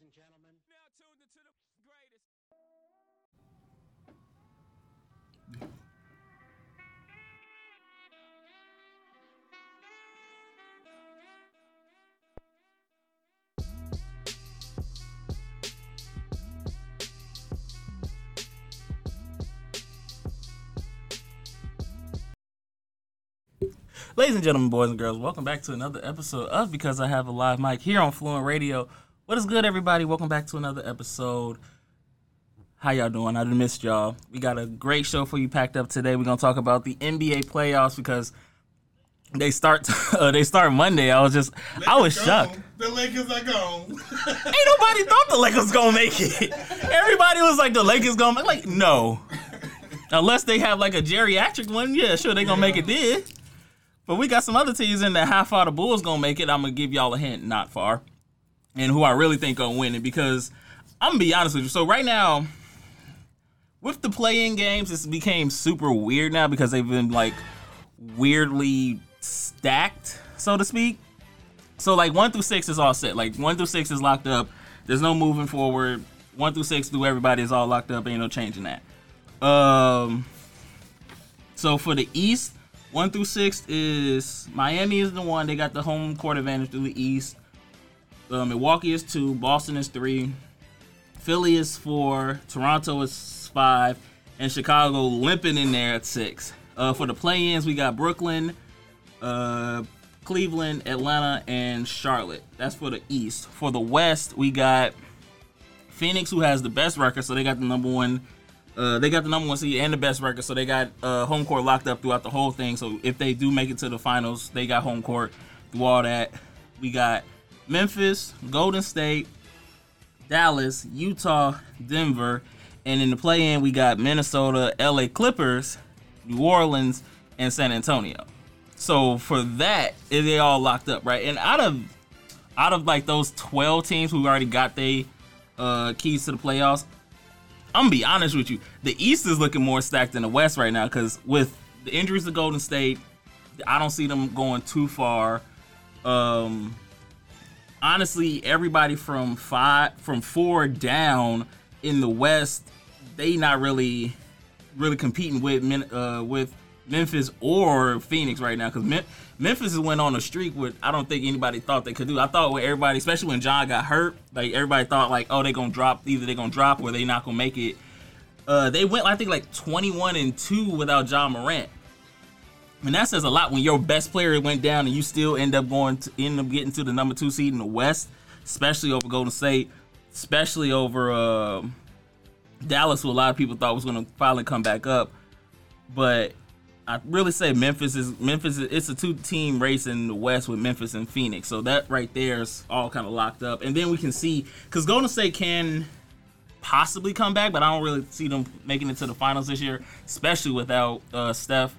ladies and gentlemen. Now tuned into the greatest. Ladies and gentlemen, boys and girls, welcome back to another episode of Because I Have a Live Mic here on Fluent Radio. What is good, everybody? Welcome back to another episode. How y'all doing? I done missed y'all. We got a great show for you packed up today. We're gonna talk about the NBA playoffs because they start uh, they start Monday. I was just I was Gone. shocked. The Lakers are gone. Ain't nobody thought the Lakers gonna make it. Everybody was like the Lakers gonna make like no. Unless they have like a geriatric one, yeah, sure they gonna make it there. But we got some other teams in that how far the Bulls gonna make it. I'm gonna give y'all a hint, not far. And who I really think gonna win it because I'm gonna be honest with you. So right now, with the play-in games, it's became super weird now because they've been like weirdly stacked, so to speak. So like one through six is all set. Like one through six is locked up. There's no moving forward. One through six through everybody is all locked up. Ain't no changing that. Um. So for the East, one through six is Miami is the one. They got the home court advantage through the East. Uh, Milwaukee is two. Boston is three. Philly is four. Toronto is five. And Chicago limping in there at six. Uh, for the play-ins, we got Brooklyn, uh, Cleveland, Atlanta, and Charlotte. That's for the East. For the West, we got Phoenix, who has the best record, so they got the number one. Uh, they got the number one seed and the best record, so they got uh, home court locked up throughout the whole thing. So if they do make it to the finals, they got home court through all that. We got Memphis, Golden State, Dallas, Utah, Denver, and in the play-in we got Minnesota, LA Clippers, New Orleans, and San Antonio. So for that, they all locked up, right? And out of out of like those 12 teams who already got their uh, keys to the playoffs, I'm gonna be honest with you. The East is looking more stacked than the West right now because with the injuries to Golden State, I don't see them going too far. Um, honestly, everybody from five, from four down in the West, they not really, really competing with uh, with Memphis or Phoenix right now because Mem- Memphis went on a streak with I don't think anybody thought they could do. I thought with everybody, especially when Ja got hurt, like everybody thought like, oh, they're gonna drop either they're gonna drop or they not gonna make it. Uh, they went I think like 21 and two without Ja Morant. And that says a lot when your best player went down and you still end up going to end up getting to the number two seed in the West, especially over Golden State, especially over uh, Dallas, who a lot of people thought was going to finally come back up. But I really say Memphis is Memphis. Is, it's a two team race in the West with Memphis and Phoenix. So that right there is all kind of locked up. And then we can see because Golden State can possibly come back, but I don't really see them making it to the finals this year, especially without uh, Steph.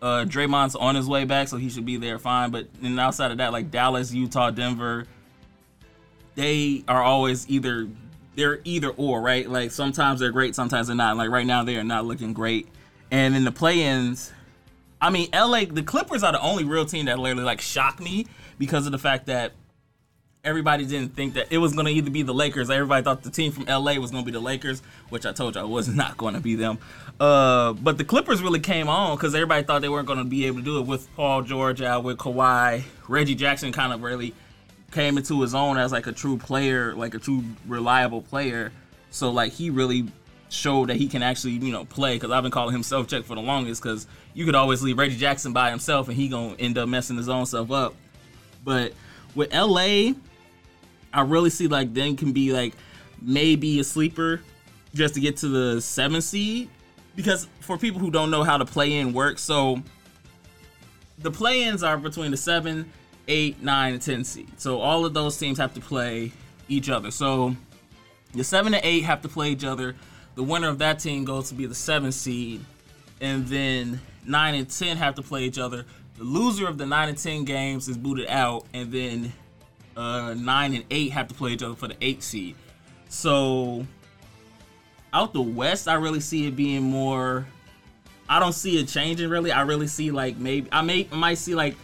Uh, Draymond's on his way back, so he should be there fine. But then outside of that, like Dallas, Utah, Denver, they are always either they're either or, right? Like sometimes they're great, sometimes they're not. Like right now, they are not looking great. And in the play-ins, I mean, LA, the Clippers are the only real team that literally like shocked me because of the fact that everybody didn't think that it was going to either be the Lakers. Everybody thought the team from LA was going to be the Lakers, which I told you I was not going to be them. Uh, but the Clippers really came on because everybody thought they weren't going to be able to do it with Paul George out, with Kawhi. Reggie Jackson kind of really came into his own as like a true player, like a true reliable player. So like he really showed that he can actually you know play because I've been calling him self check for the longest because you could always leave Reggie Jackson by himself and he gonna end up messing his own self up. But with LA, I really see like then can be like maybe a sleeper just to get to the seven seed because for people who don't know how the play in works, so the play ins are between the seven, eight, nine, and ten seed. So all of those teams have to play each other. So the seven and eight have to play each other. The winner of that team goes to be the seven seed, and then nine and ten have to play each other. The loser of the nine and ten games is booted out, and then uh, nine and eight have to play each other for the eight seed. So out the west, I really see it being more. I don't see it changing really. I really see like maybe I may I might see like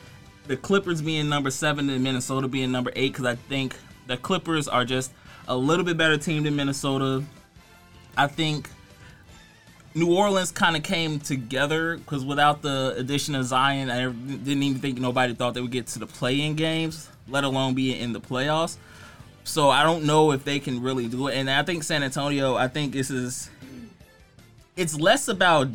the Clippers being number seven and Minnesota being number eight because I think the Clippers are just a little bit better team than Minnesota. I think New Orleans kind of came together because without the addition of Zion, I didn't even think nobody thought they would get to the play-in games, let alone be in the playoffs. So I don't know if they can really do it. And I think San Antonio, I think this is it's less about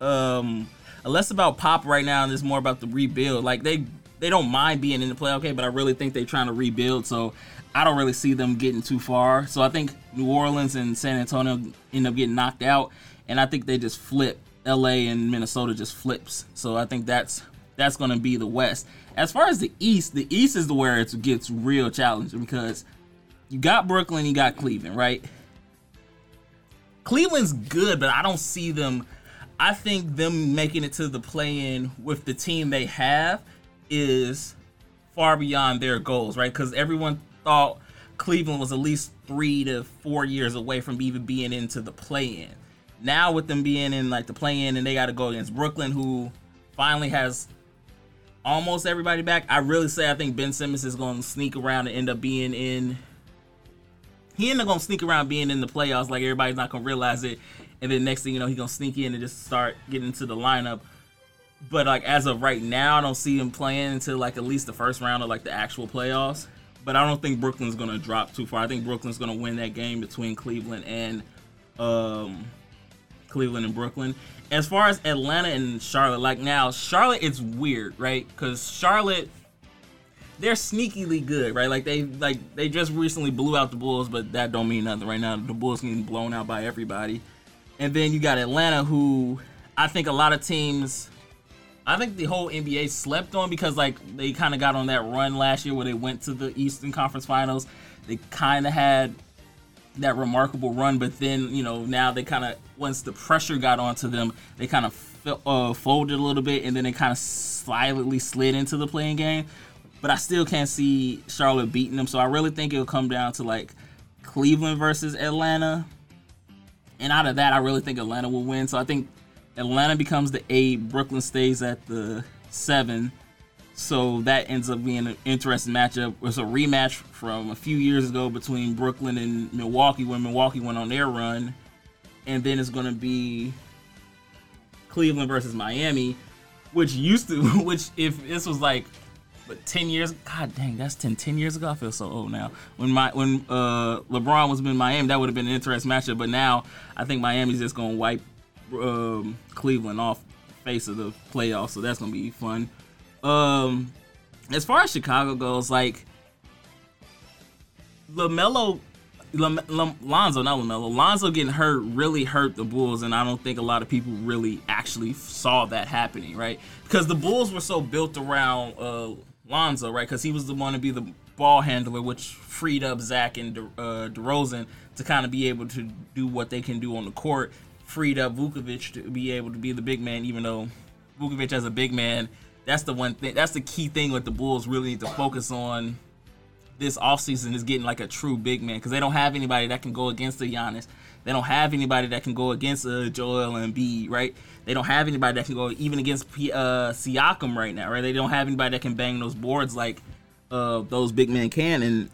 um less about pop right now and it's more about the rebuild. Like they they don't mind being in the play okay, but I really think they're trying to rebuild. So I don't really see them getting too far. So I think New Orleans and San Antonio end up getting knocked out, and I think they just flip. LA and Minnesota just flips. So I think that's that's going to be the West. As far as the East, the East is where it gets real challenging because you got Brooklyn, you got Cleveland, right? Cleveland's good, but I don't see them. I think them making it to the play-in with the team they have is far beyond their goals, right? Because everyone thought Cleveland was at least three to four years away from even being into the play-in. Now with them being in like the play-in and they got to go against Brooklyn, who finally has almost everybody back. I really say I think Ben Simmons is going to sneak around and end up being in. He ended up going to sneak around being in the playoffs. Like everybody's not going to realize it, and then next thing you know, he's going to sneak in and just start getting into the lineup. But like as of right now, I don't see him playing until like at least the first round of like the actual playoffs. But I don't think Brooklyn's going to drop too far. I think Brooklyn's going to win that game between Cleveland and um, Cleveland and Brooklyn. As far as Atlanta and Charlotte, like now, Charlotte it's weird, right? Because Charlotte, they're sneakily good, right? Like they like they just recently blew out the Bulls, but that don't mean nothing right now. The Bulls getting blown out by everybody. And then you got Atlanta, who I think a lot of teams, I think the whole NBA slept on because like they kind of got on that run last year where they went to the Eastern Conference Finals. They kind of had that remarkable run, but then you know now they kind of once the pressure got onto them, they kind of uh, folded a little bit, and then they kind of slightly slid into the play-in game. But I still can't see Charlotte beating them, so I really think it'll come down to like Cleveland versus Atlanta, and out of that, I really think Atlanta will win. So I think Atlanta becomes the eight, Brooklyn stays at the seven so that ends up being an interesting matchup. It was a rematch from a few years ago between Brooklyn and Milwaukee when Milwaukee went on their run. And then it's going to be Cleveland versus Miami, which used to, which if this was like, but 10 years, God dang, that's 10, 10 years ago. I feel so old now. When my when uh, LeBron was in Miami, that would have been an interesting matchup. But now I think Miami's just going to wipe um, Cleveland off face of the playoffs. So that's going to be fun. Um, as far as Chicago goes, like Lamelo, Lam, Lam, Lonzo, not Lamelo, Lonzo getting hurt really hurt the Bulls, and I don't think a lot of people really actually saw that happening, right? Because the Bulls were so built around uh, Lonzo, right? Because he was the one to be the ball handler, which freed up Zach and De, uh, DeRozan to kind of be able to do what they can do on the court. Freed up Vucevic to be able to be the big man, even though Vucevic as a big man that's the one thing. That's the key thing what the Bulls really need to focus on this offseason is getting like a true big man because they don't have anybody that can go against the Giannis. They don't have anybody that can go against uh, Joel Embiid, right? They don't have anybody that can go even against P- uh, Siakam right now, right? They don't have anybody that can bang those boards like uh, those big men can. And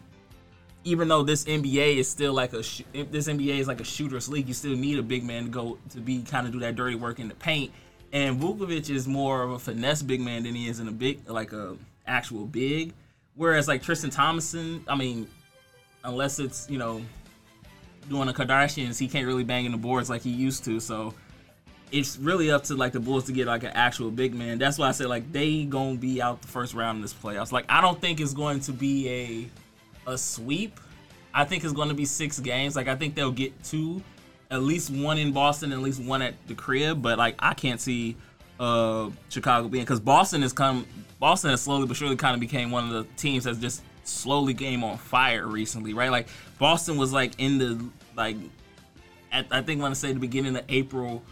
even though this NBA is still like a sh- this NBA is like a shooter's league, you still need a big man to go to be kind of do that dirty work in the paint and Vucevic is more of a finesse big man than he is in a big like a actual big. Whereas like Tristan Thompson, I mean, unless it's you know doing a Kardashians, he can't really bang in the boards like he used to. So it's really up to like the Bulls to get like an actual big man. That's why I say like they gonna be out the first round in this playoffs. Like I don't think it's going to be a a sweep. I think it's going to be six games. Like I think they'll get two at least one in Boston, at least one at the crib. But like I can't see uh, Chicago being because Boston has come. Boston has slowly but surely kind of became one of the teams that's just slowly came on fire recently, right? Like Boston was like in the like at, I think I want to say the beginning of April.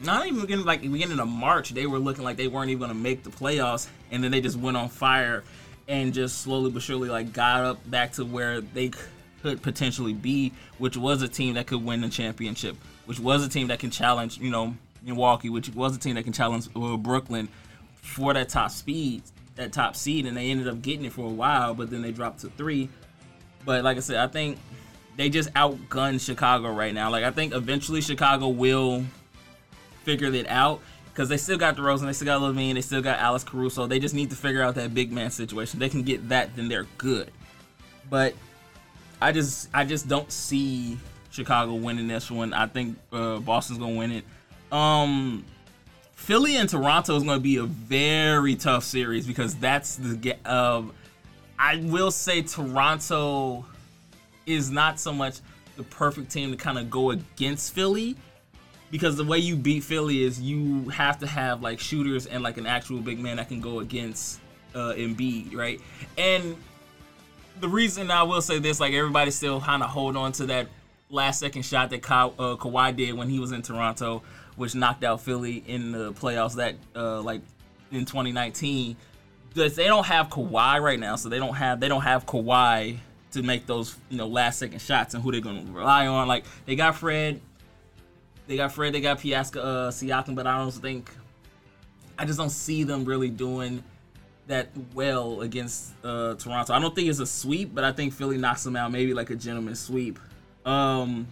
Not even beginning like beginning of March, they were looking like they weren't even gonna make the playoffs, and then they just went on fire and just slowly but surely like got up back to where they could potentially be, which was a team that could win the championship, which was a team that can challenge, you know, Milwaukee, which was a team that can challenge uh, Brooklyn for that top speed, that top seed, and they ended up getting it for a while, but then they dropped to three. But like I said, I think they just outgun Chicago right now. Like I think eventually Chicago will figure it out because they still got DeRozan, they still got LaVine, they still got Alex Caruso. They just need to figure out that big man situation. They can get that, then they're good. But I just I just don't see Chicago winning this one. I think uh, Boston's gonna win it. Um, Philly and Toronto is going to be a very tough series because that's the. Uh, I will say Toronto is not so much the perfect team to kind of go against Philly because the way you beat Philly is you have to have like shooters and like an actual big man that can go against uh, Embiid, right? And the reason I will say this, like everybody still kind of hold on to that last second shot that Ka- uh, Kawhi did when he was in Toronto, which knocked out Philly in the playoffs that uh, like in 2019. Because they don't have Kawhi right now, so they don't have they don't have Kawhi to make those you know last second shots and who they're gonna rely on. Like they got Fred, they got Fred, they got Pascal, uh, Siakam, but I don't think I just don't see them really doing that well against uh, Toronto. I don't think it's a sweep, but I think Philly knocks them out, maybe like a gentleman's sweep. Um,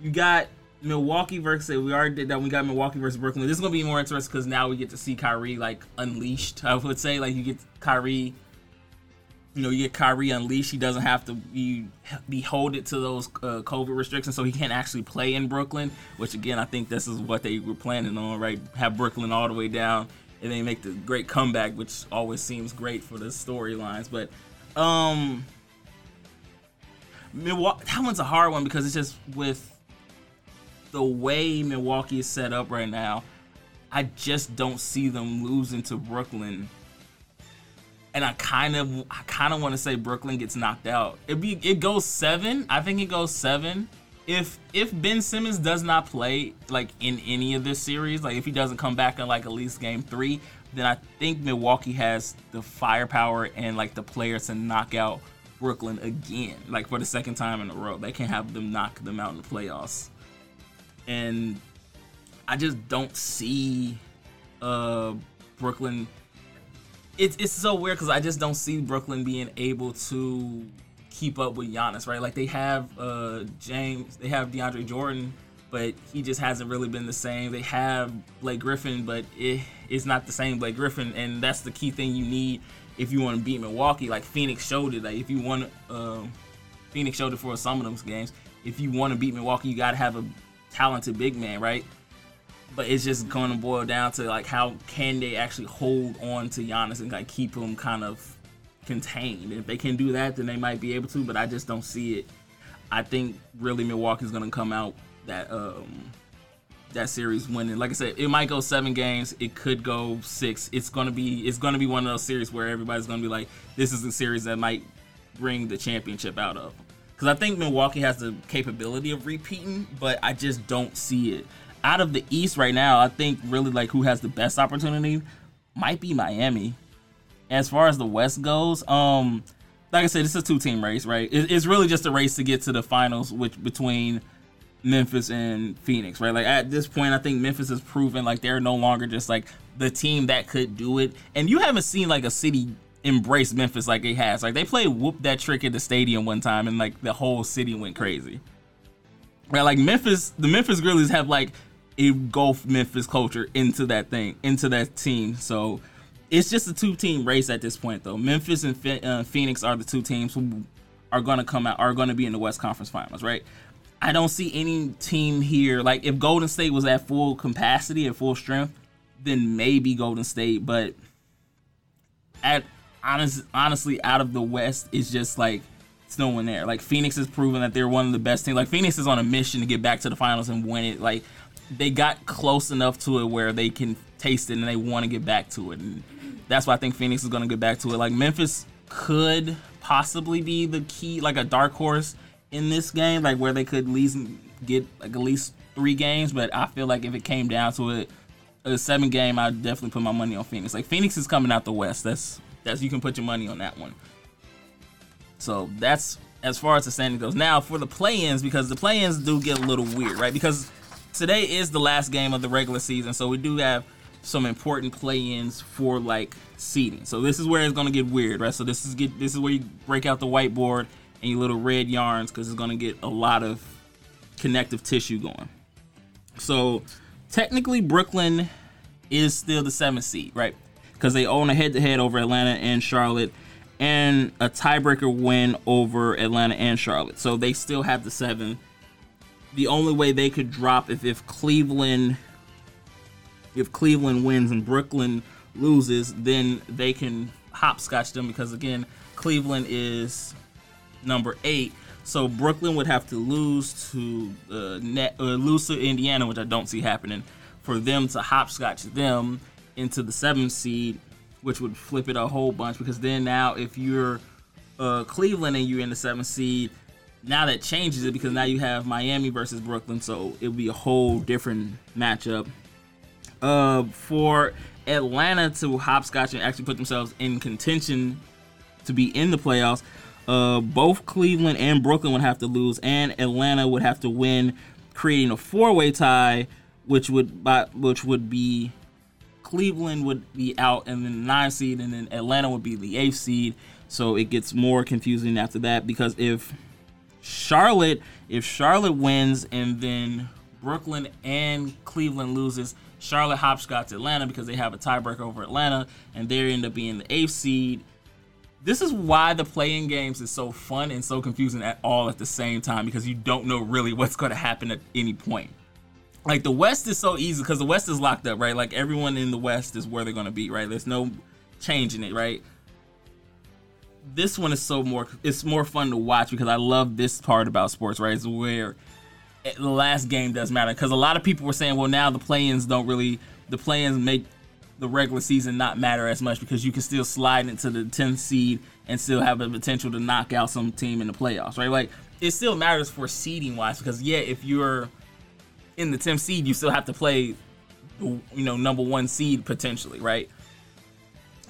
you got Milwaukee versus we already did that. We got Milwaukee versus Brooklyn. This is gonna be more interesting because now we get to see Kyrie like unleashed. I would say like you get Kyrie. You know, you get Kyrie unleashed. He doesn't have to be beholden to those uh, COVID restrictions, so he can't actually play in Brooklyn. Which again, I think this is what they were planning on, right? Have Brooklyn all the way down, and they make the great comeback, which always seems great for the storylines. But um, Milwaukee, that one's a hard one because it's just with the way Milwaukee is set up right now, I just don't see them losing to Brooklyn. And I kind of, I kind of want to say Brooklyn gets knocked out. It be, it goes seven. I think it goes seven. If if Ben Simmons does not play like in any of this series, like if he doesn't come back in like at least game three, then I think Milwaukee has the firepower and like the players to knock out Brooklyn again, like for the second time in a row. They can have them knock them out in the playoffs and I just don't see uh, Brooklyn. It's it's so weird because I just don't see Brooklyn being able to keep up with Giannis, right? Like they have uh, James, they have DeAndre Jordan, but he just hasn't really been the same. They have Blake Griffin, but it's not the same Blake Griffin, and that's the key thing you need if you want to beat Milwaukee. Like Phoenix showed it. Like if you want, uh, Phoenix showed it for some of those games. If you want to beat Milwaukee, you got to have a talented big man, right? But it's just going to boil down to like how can they actually hold on to Giannis and like keep him kind of contained. If they can do that, then they might be able to. But I just don't see it. I think really Milwaukee's going to come out that um that series winning. Like I said, it might go seven games. It could go six. It's gonna be it's gonna be one of those series where everybody's gonna be like, this is a series that might bring the championship out of because I think Milwaukee has the capability of repeating, but I just don't see it. Out of the East right now, I think really like who has the best opportunity might be Miami. As far as the West goes, um, like I said, it's a two-team race, right? It's really just a race to get to the finals, which between Memphis and Phoenix, right? Like at this point, I think Memphis has proven like they're no longer just like the team that could do it, and you haven't seen like a city embrace Memphis like it has. Like they played whoop that trick at the stadium one time and like the whole city went crazy. Right, like Memphis, the Memphis Grizzlies have like engulfed Memphis culture into that thing, into that team. So it's just a two-team race at this point, though. Memphis and uh, Phoenix are the two teams who are going to come out, are going to be in the West Conference Finals, right? I don't see any team here. Like if Golden State was at full capacity, at full strength, then maybe Golden State. But at honest, honestly, out of the West, it's just like it's no one there. Like Phoenix has proven that they're one of the best teams. Like Phoenix is on a mission to get back to the finals and win it. Like they got close enough to it where they can taste it and they want to get back to it. And that's why I think Phoenix is going to get back to it. Like Memphis could possibly be the key, like a dark horse in this game, like where they could at least get like at least three games. But I feel like if it came down to it, a seven game, I'd definitely put my money on Phoenix. Like Phoenix is coming out the West. That's that's you can put your money on that one. So that's as far as the standing goes. Now for the play-ins, because the play-ins do get a little weird, right? Because today is the last game of the regular season, so we do have some important play-ins for like seeding. So this is where it's gonna get weird, right? So this is get this is where you break out the whiteboard and your little red yarns because it's to get a lot of connective tissue going. So technically, Brooklyn is still the seventh seed, right? Because they own a head-to-head over Atlanta and Charlotte, and a tiebreaker win over Atlanta and Charlotte. So they still have the seven. The only way they could drop if if Cleveland if Cleveland wins and Brooklyn loses, then they can hopscotch them because again, Cleveland is number eight. So Brooklyn would have to lose to uh, net, uh, lose to Indiana, which I don't see happening, for them to hopscotch them into the seventh seed, which would flip it a whole bunch. Because then now, if you're uh, Cleveland and you're in the seventh seed, now that changes it because now you have Miami versus Brooklyn, so it would be a whole different matchup. Uh, for Atlanta to hopscotch and actually put themselves in contention to be in the playoffs, uh, both Cleveland and Brooklyn would have to lose, and Atlanta would have to win, creating a four-way tie, which would by, which would be Cleveland would be out then the nine seed, and then Atlanta would be the eighth seed. So it gets more confusing after that because if Charlotte, if Charlotte wins and then Brooklyn and Cleveland loses, Charlotte hopscotch Atlanta because they have a tiebreaker over Atlanta, and they end up being the eighth seed. This is why the playing games is so fun and so confusing at all at the same time because you don't know really what's going to happen at any point. Like the West is so easy because the West is locked up, right? Like everyone in the West is where they're going to be, right? There's no changing it, right? This one is so more it's more fun to watch because I love this part about sports, right? It's where Eh, the last game does matter because a lot of people were saying, well, now the play-ins don't really the play-ins make the regular season not matter as much because you can still slide into the 10th seed and still have the potential to knock out some team in the playoffs, right? Like it still matters for seeding wise because yeah, if you're in the 10th seed, you still have to play, you know, number one seed potentially, right?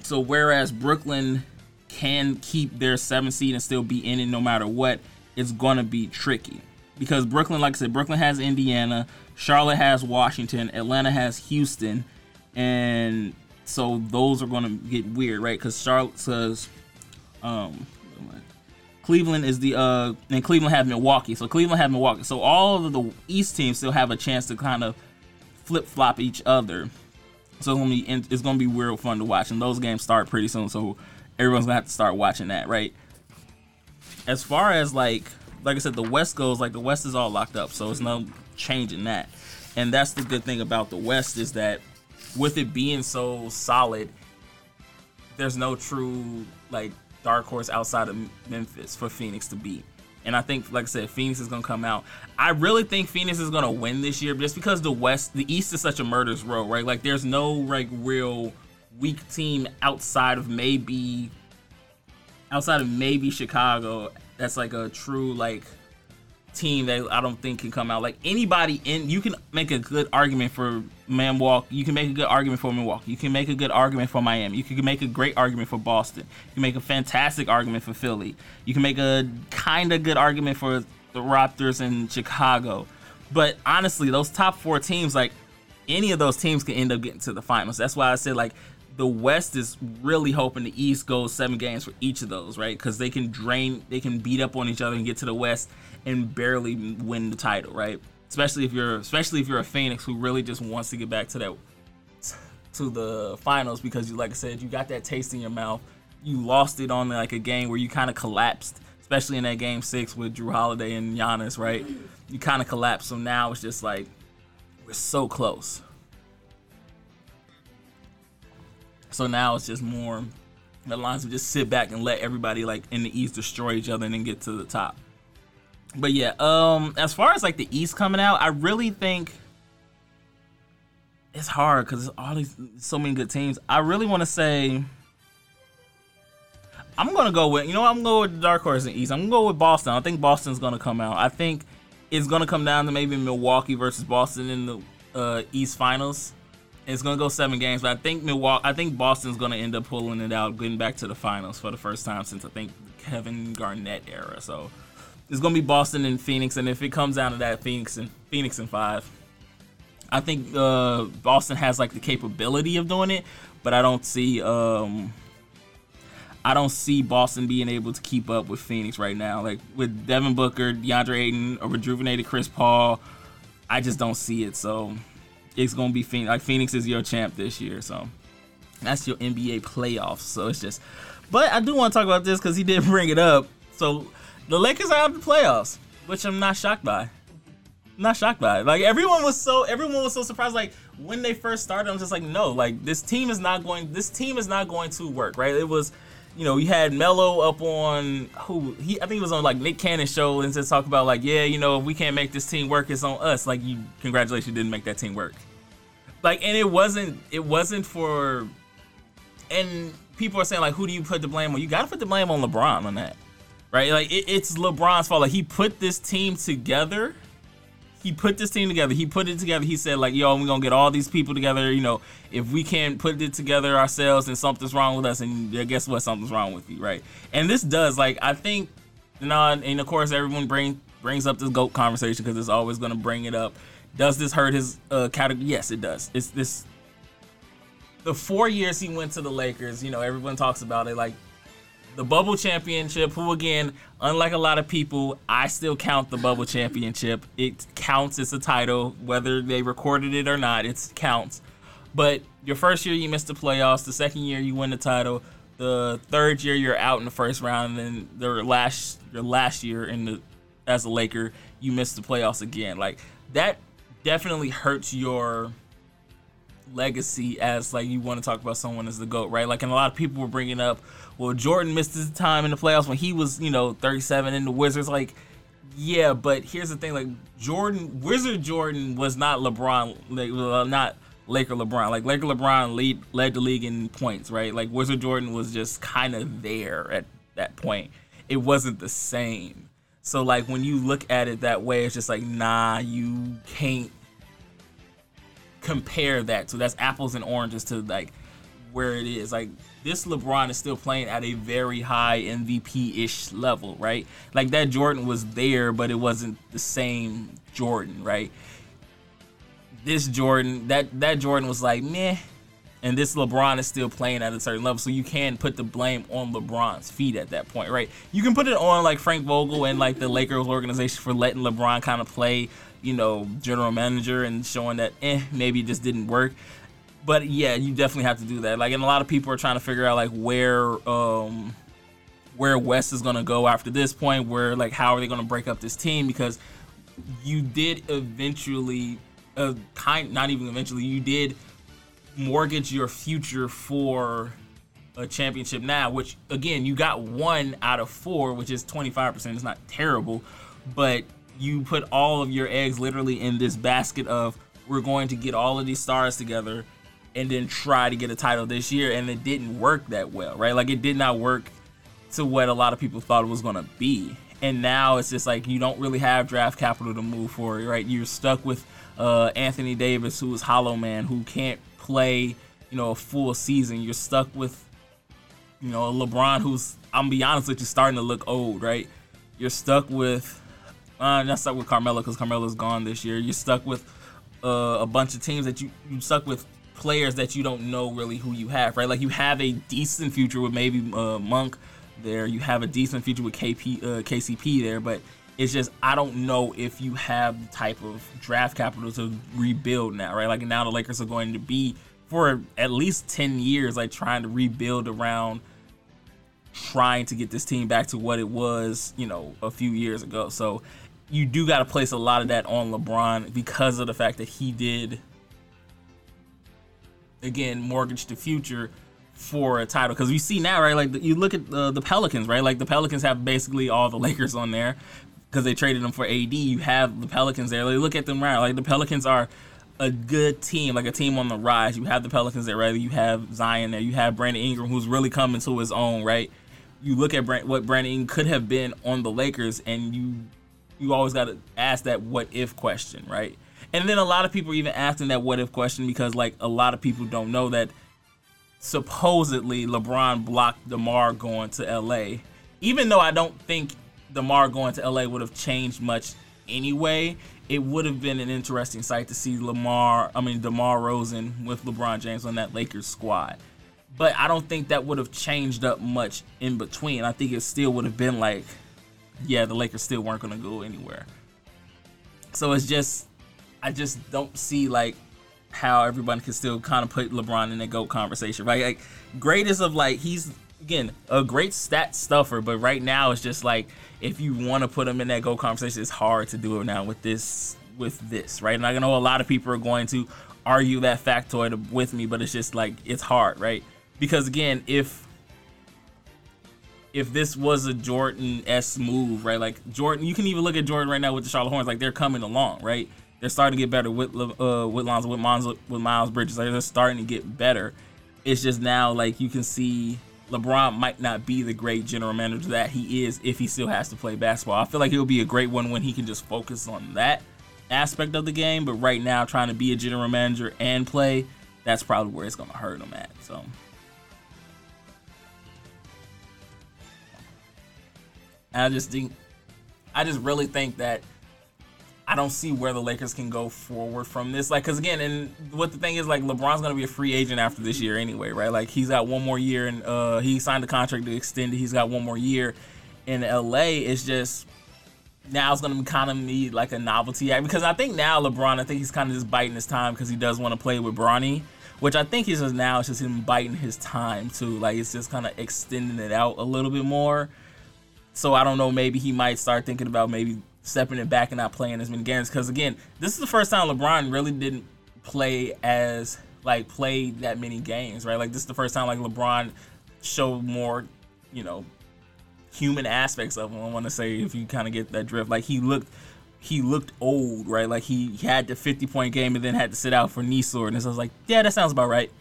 So whereas Brooklyn can keep their seventh seed and still be in it no matter what, it's gonna be tricky because Brooklyn, like I said, Brooklyn has Indiana, Charlotte has Washington, Atlanta has Houston, and so those are going to get weird, right? Because Charlotte says, um, Cleveland is the uh, and Cleveland have Milwaukee, so Cleveland have Milwaukee, so all of the East teams still have a chance to kind of flip flop each other. So it's gonna be it's gonna be real fun to watch, and those games start pretty soon, so everyone's gonna have to start watching that, right? As far as like like I said, the West goes like the West is all locked up, so it's no changing that. And that's the good thing about the West is that with it being so solid, there's no true like dark horse outside of Memphis for Phoenix to beat. And I think, like I said, Phoenix is gonna come out. I really think Phoenix is gonna win this year, just because the West, the East is such a murder's row, right? Like, there's no like real weak team outside of maybe, outside of maybe Chicago. That's like a true like team that I don't think can come out. Like anybody in, you can make a good argument for Milwaukee. You can make a good argument for Milwaukee. You can make a good argument for Miami. You can make a great argument for Boston. You can make a fantastic argument for Philly. You can make a kind of good argument for the Raptors and Chicago. But honestly, those top four teams, like any of those teams, can end up getting to the finals. That's why I said like the West is really hoping the East goes seven games for each of those, right? Because they can drain, they can beat up on each other and get to the West and barely win the title, right? Especially if you're, especially if you're a Phoenix who really just wants to get back to that, to the finals because you, like I said, you got that taste in your mouth. You lost it on like a game where you kind of collapsed, especially in that game six with Jrue Holiday and Giannis, right? You kind of collapsed. So now it's just like we're so close. So now it's just more the lines of just sit back and let everybody like in the East destroy each other and then get to the top. But yeah, um, as far as like the East coming out, I really think it's hard because there's all these so many good teams. I really want to say I'm gonna go with you know I'm gonna go with the dark horse in East. I'm gonna go with Boston. I think Boston's gonna come out. I think it's gonna come down to maybe Milwaukee versus Boston in the uh, East Finals. It's gonna go seven games, but I think Milwaukee. I think Boston's gonna end up pulling it out, getting back to the finals for the first time since I think Kevin Garnett era. So it's gonna be Boston and Phoenix, and if it comes down to that, Phoenix and Phoenix and five. I think uh, Boston has like the capability of doing it, but I don't see. Um, I don't see Boston being able to keep up with Phoenix right now. Like with Devin Booker, DeAndre Ayton, a rejuvenated Chris Paul, I just don't see it. So it's gonna be Phoenix. Like Phoenix is your champ this year. So that's your NBA playoffs. So it's just. But I do want to talk about this because he did bring it up. So the Lakers are out of the playoffs, which I'm not shocked by. Not shocked by it. Like everyone was so everyone was so surprised. Like when they first started, I'm just like, no, like this team is not going. This team is not going to work. Right? It was you know, you had Melo up on who he I think he was on like Nick Cannon's show and just talk about like, yeah, you know, if we can't make this team work, it's on us. Like you congratulations, didn't make that team work. Like and it wasn't it wasn't for and people are saying like who do you put the blame on? You gotta put the blame on LeBron on that. Right? Like it, it's LeBron's fault. Like he put this team together he put this team together. He put it together. He said like, "Yo, we're gonna get all these people together. You know, if we can't put it together ourselves, then something's wrong with us. And guess what? Something's wrong with you, right? And this does like I think, you and of course everyone bring brings up this goat conversation because it's always gonna bring it up. Does this hurt his uh, category? Yes, it does. It's this. The four years he went to the Lakers, you know, everyone talks about it. Like the bubble championship, who again, unlike a lot of people, I still count the bubble championship. It counts as a title, whether they recorded it or not, it counts. But your first year you missed the playoffs, the second year you win the title, the third year you're out in the first round, and then the last your last year in the as a Laker, you missed the playoffs again. Like that definitely hurts your legacy as like you want to talk about someone as the goat, right? Like, and a lot of people were bringing up, well, Jordan missed his time in the playoffs when he was, you know, 37 in the Wizards. Like, yeah, but here's the thing: like Jordan, Wizard Jordan was not LeBron, like not Laker LeBron. Like Laker LeBron lead led the league in points, right? Like Wizard Jordan was just kind of there at that point. It wasn't the same. So like when you look at it that way, it's just like nah, you can't compare that to that's apples and oranges to like where it is. Like this LeBron is still playing at a very high MVP ish level, right? Like that Jordan was there, but it wasn't the same Jordan, right? This Jordan, that that Jordan was like meh, and this LeBron is still playing at a certain level, so you can put the blame on LeBron's feet at that point, right? You can put it on like Frank Vogel and like the Lakers organization for letting LeBron kind of play you know, general manager and showing that eh, maybe it just didn't work. But yeah, you definitely have to do that. Like, and a lot of people are trying to figure out like where um where West is gonna go after this point. Where like how are they gonna break up this team? Because you did eventually, uh, kind not even eventually, you did mortgage your future for a championship now. Which again, you got one out of four, which is twenty five percent. It's not terrible, but you put all of your eggs literally in this basket of we're going to get all of these stars together and then try to get a title this year and it didn't work that well right? Like it did not work to what a lot of people thought it was going to be. And now it's just like you don't really have draft capital to move forward right? You're stuck with uh, anthony davis who's hollow man who can't play you know a full season. You're stuck with you know lebron who's i'm gonna be honest with you starting to look old right? You're stuck with uh, not stuck with Carmelo because Carmelo's gone this year. You're stuck with uh, a bunch of teams that you you stuck with players that you don't know really who you have, right? Like you have a decent future with maybe uh, Monk there. You have a decent future with KP uh, KCP there, but it's just I don't know if you have the type of draft capital to rebuild now, right? Like now the Lakers are going to be for at least ten years, like trying to rebuild around trying to get this team back to what it was, you know, a few years ago. So you do got to place a lot of that on LeBron because of the fact that he did again mortgage the future for a title. Because we see now right like you look at the, the Pelicans right? Like the Pelicans have basically all the Lakers on there because they traded them for AD you have the Pelicans there. Like look at them right like the Pelicans are a good team like a team on the rise. You have the Pelicans there right? You have Zion there. You have Brandon Ingram who's really coming to his own right? You look at Brand, what Brandon Ingram could have been on the Lakers and you you always got to ask that what if question, right? And then a lot of people are even asking that what if question because like a lot of people don't know that supposedly LeBron blocked DeMar going to LA. Even though I don't think DeMar going to LA would have changed much anyway, it would have been an interesting sight to see Lamar, I mean DeMar Rosen with LeBron James on that Lakers squad. but I don't think that would have changed up much in between. I think it still would have been like, yeah, the Lakers still weren't going to go anywhere. So it's just, I just don't see like how everybody can still kind of put LeBron in the GOAT conversation, right? Like, greatest of like, he's, again, a great stat stuffer, but right now it's just like, if you want to put him in that GOAT conversation, it's hard to do it now with this, with this, right? And I know a lot of people are going to argue that factoid with me, but it's just like, it's hard, right? Because again, if if this was a Jordan s move, right? Like Jordan, you can even look at Jordan right now with the Charlotte Hornets. Like they're coming along, right? They're starting to get better with uh, with Lonzo, with Miles, with Miles Bridges. Like they're starting to get better. It's just now like you can see LeBron might not be the great general manager that he is if he still has to play basketball. I feel like he'll be a great one when he can just focus on that aspect of the game. But right now, trying to be a general manager and play, that's probably where it's going to hurt him at. So. And I just think, I just really think that I don't see where the Lakers can go forward from this. Like, cause again, and what the thing is, like, LeBron's gonna be a free agent after this year anyway, right? Like, he's got one more year, and uh, he signed the contract to extend it. He's got one more year in LA. It's just now it's gonna be kind of me like a novelty act because I think now LeBron, I think he's kind of just biting his time because he does want to play with Bronny, which I think he's just now it's just him biting his time too. Like, it's just kind of extending it out a little bit more. So I don't know. Maybe he might start thinking about maybe stepping it back and not playing as many games. Because again, this is the first time LeBron really didn't play as like play that many games, right? Like this is the first time like LeBron showed more, you know, human aspects of him. I want to say if you kind of get that drift, like he looked. He looked old, right? Like he had the 50 point game and then had to sit out for knee soreness. I was like, yeah, that sounds about right.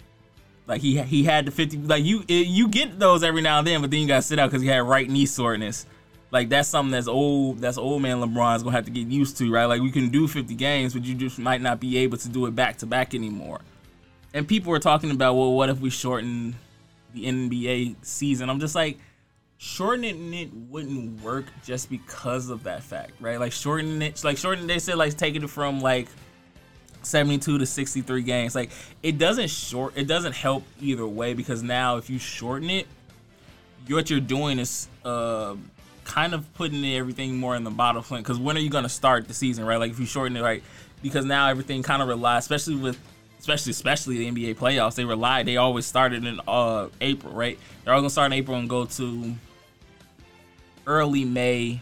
Like he he had the 50 like you you get those every now and then, but then you gotta sit out because he had right knee soreness. Like that's something that's old that's old man LeBron's gonna have to get used to, right? Like we can do 50 games, but you just might not be able to do it back to back anymore. And people are talking about, well, what if we shorten the NBA season? I'm just like, shortening it wouldn't work just because of that fact, right? Like shortening it, like shortening. They said like taking it from like 72 to 63 games. Like it doesn't short it doesn't help either way because now if you shorten it, what you're doing is uh kind of putting everything more in the bottom front because when are you going to start the season, right? Like if you shorten it right because now everything kind of relies especially with especially especially the NBA playoffs, they rely they always started in uh April, right? They're all going to start in April and go to early May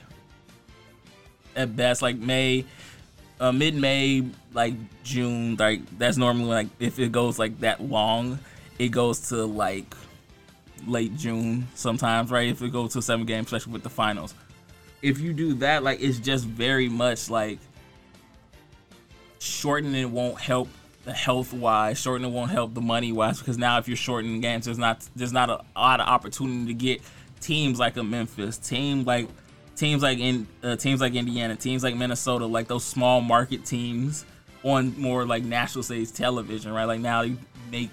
at best, like May uh, mid May, like June, like that's normally like if it goes like that long, it goes to like late June sometimes, right? If it goes to seven games, especially with the finals. If you do that, like it's just very much like shortening won't help the health wise, shortening won't help the money wise because now if you're shortening games, there's not there's not a lot of opportunity to get teams like a Memphis, team like teams like in uh, teams like Indiana, teams like Minnesota, like those small market teams on more like national stage television, right? Like now you make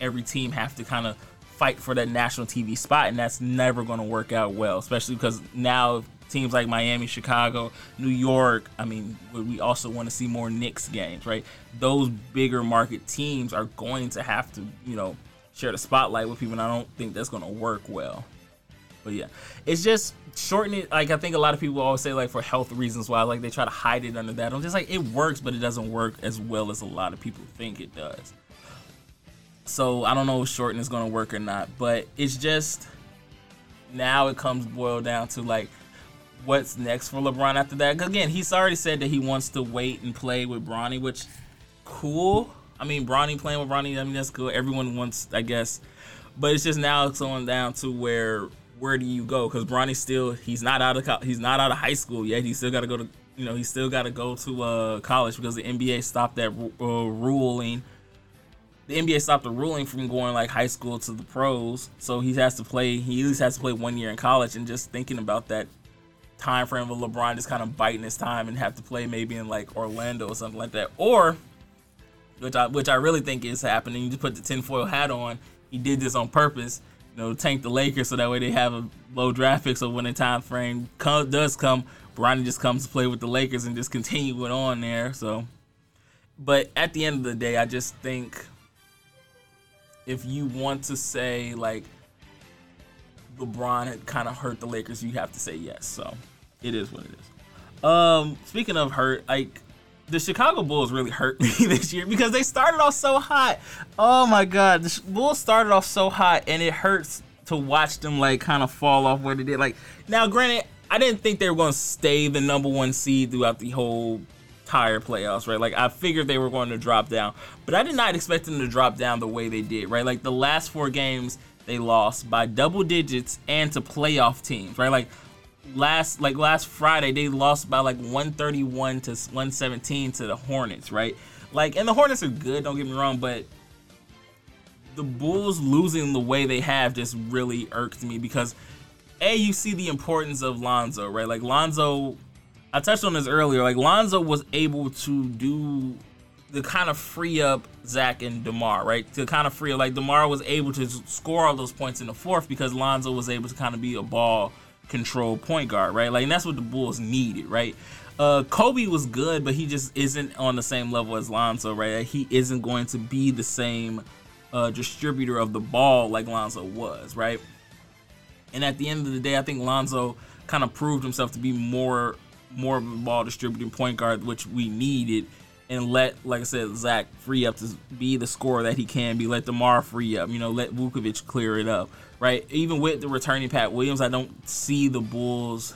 every team have to kind of fight for that national TV spot, and that's never going to work out well, especially because now teams like Miami, Chicago, New York, I mean, we also want to see more Knicks games, right? Those bigger market teams are going to have to, you know, share the spotlight with people, and I don't think that's going to work well. But yeah, it's just shorten it. Like I think a lot of people always say like for health reasons why like they try to hide it under that. I'm just like it works, but it doesn't work as well as a lot of people think it does. So I don't know if shorten is gonna work or not, but it's just now it comes boiled down to like what's next for LeBron after that. Again, he's already said that he wants to wait and play with Bronny, which cool. I mean, Bronny playing with Bronny, I mean that's cool. Everyone wants, I guess, but it's just now it's going down to where where do you go? Because Bronny still he's not out of he's not out of high school yet. He still got to go to you know he still got to go to uh, college because the NBA stopped that uh, ruling. The NBA stopped the ruling from going like high school to the pros, so he has to play. He at least has to play one year in college. And just thinking about that time frame of LeBron just kind of biting his time and have to play maybe in like Orlando or something like that, or which I which I really think is happening. You just put the tinfoil hat on. He did this on purpose you know, tank the Lakers so that way they have a low draft pick. So when the time frame come, does come, Bronny just comes to play with the Lakers and just continue on there. So, but at the end of the day, I just think if you want to say like LeBron had kind of hurt the Lakers, you have to say yes. So it is what it is. Um, speaking of hurt, like the Chicago Bulls really hurt me this year because they started off so hot. Oh my God, the Bulls started off so hot, and it hurts to watch them like kind of fall off where they did. Like now, granted, I didn't think they were going to stay the number one seed throughout the whole entire playoffs, right? Like I figured they were going to drop down, but I did not expect them to drop down the way they did, right? Like the last four games they lost by double digits and to playoff teams, right? Like last like last Friday they lost by like 131 to 117 to the Hornets, right? Like and the Hornets are good, don't get me wrong, but the Bulls losing the way they have just really irked me because a you see the importance of Lonzo, right? Like Lonzo I touched on this earlier. Like Lonzo was able to do the kind of free up Zach and Demar, right? To kind of free up, like Demar was able to score all those points in the fourth because Lonzo was able to kind of be a ball control point guard, right? Like, that's what the Bulls needed, right? Uh, Coby was good, but he just isn't on the same level as Lonzo, right? He isn't going to be the same uh, distributor of the ball like Lonzo was, right? And at the end of the day, I think Lonzo kind of proved himself to be more more of a ball distributing point guard, which we needed and let, like I said, Zach free up to be the scorer that he can be. Let Demar free up. You know, let Vucevic clear it up. Right. Even with the returning Pat Williams, I don't see the Bulls.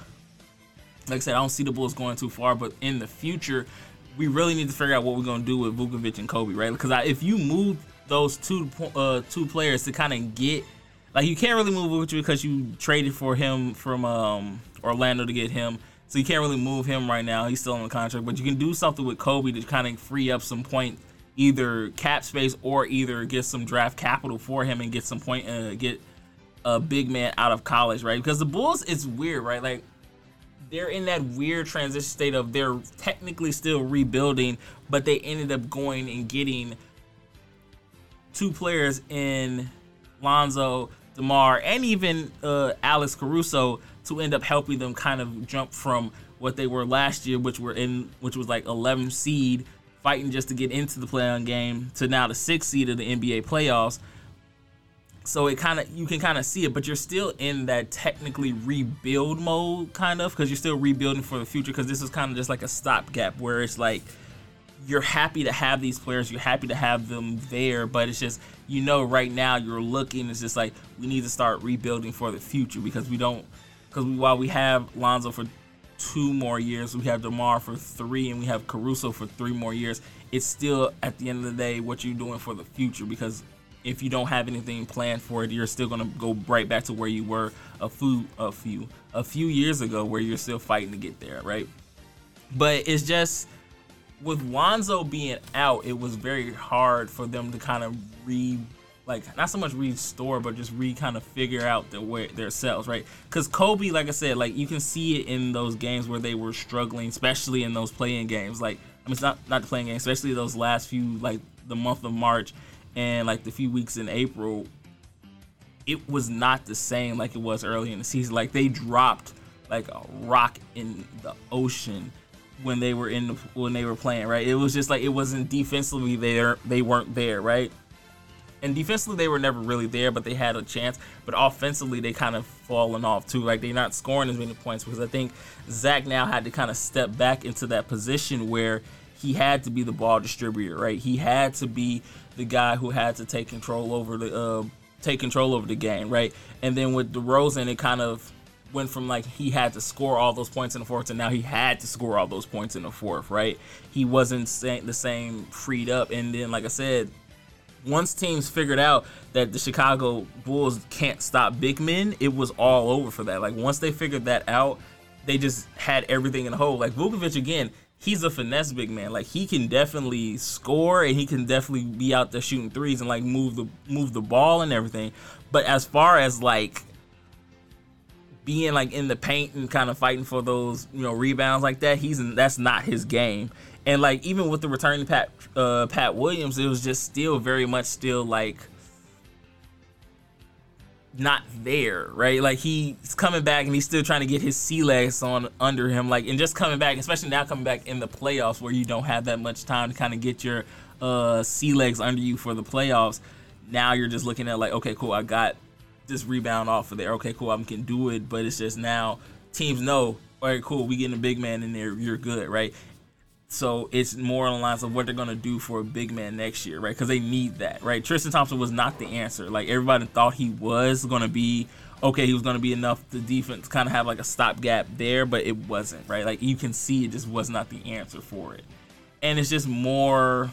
Like I said, I don't see the Bulls going too far. But in the future, we really need to figure out what we're gonna do with Vucevic and Coby. Right. Because if you move those two uh, two players to kind of get like you can't really move Vucevic because you traded for him from um, Orlando to get him. So you can't really move him right now. He's still on the contract, but you can do something with Coby to kind of free up some point, either cap space or either get some draft capital for him and get some point, uh, get a big man out of college, right? Because the Bulls, it's weird, right? Like they're in that weird transition state of they're technically still rebuilding, but they ended up going and getting two players in Lonzo, DeMar, and even uh, Alex Caruso to end up helping them kind of jump from what they were last year, which were in which was like 11 seed, fighting just to get into the play-in game, to now the sixth seed of the NBA playoffs. So it kind of you can kind of see it, but you're still in that technically rebuild mode, kind of, because you're still rebuilding for the future. Because this is kind of just like a stopgap where it's like you're happy to have these players, you're happy to have them there, but it's just you know right now you're looking. It's just like we need to start rebuilding for the future because we don't because while we have Lonzo for two more years, we have Demar for three, and we have Caruso for three more years. It's still at the end of the day what you're doing for the future because if you don't have anything planned for it, you're still gonna go right back to where you were a few, a few, a few years ago, where you're still fighting to get there, right? But it's just with Lonzo being out, it was very hard for them to kind of re like not so much restore, but just re kind of figure out their way their selves, right? Because Coby, like I said, like you can see it in those games where they were struggling, especially in those playing games. Like I mean, it's not not the playing games, especially those last few like the month of March and like the few weeks in April. It was not the same like it was early in the season. Like they dropped like a rock in the ocean when they were in the, when they were playing, right? It was just like it wasn't defensively there. They weren't there, right? And defensively they were never really there, but they had a chance. But offensively they kind of fallen off too. Like they're not scoring as many points because I think Zach now had to kind of step back into that position where he had to be the ball distributor, right? He had to be the guy who had to take control over the uh, take control over the game, right? And then with DeRozan, it kind of went from like he had to score all those points in the fourth to now he had to score all those points in the fourth, right? He wasn't the same freed up, and then like I said, once teams figured out that the Chicago Bulls can't stop big men, it was all over for that. Like once they figured that out, they just had everything in the hole. Like Vucevic again, he's a finesse big man. Like he can definitely score and he can definitely be out there shooting threes and like move the move the ball and everything. But as far as like being like in the paint and kind of fighting for those you know rebounds like that, he's that's not his game. And like even with the returning Pat uh, Pat Williams, it was just still very much still like not there, right? Like he's coming back and he's still trying to get his sea legs on under him, like and just coming back, especially now coming back in the playoffs where you don't have that much time to kind of get your uh, sea legs under you for the playoffs. now you're just looking at like, okay, cool, I got this rebound off of there. Okay, cool, I can do it. But it's just now teams know, all right, cool, we getting a big man in there, you're good, right? So it's more on the lines of what they're gonna do for a big man next year, right? Because they need that, right? Tristan Thompson was not the answer. Like everybody thought he was gonna be. Okay, he was gonna be enough. The defense kind of have like a stopgap there, but it wasn't, right? Like you can see, it just was not the answer for it. And it's just more,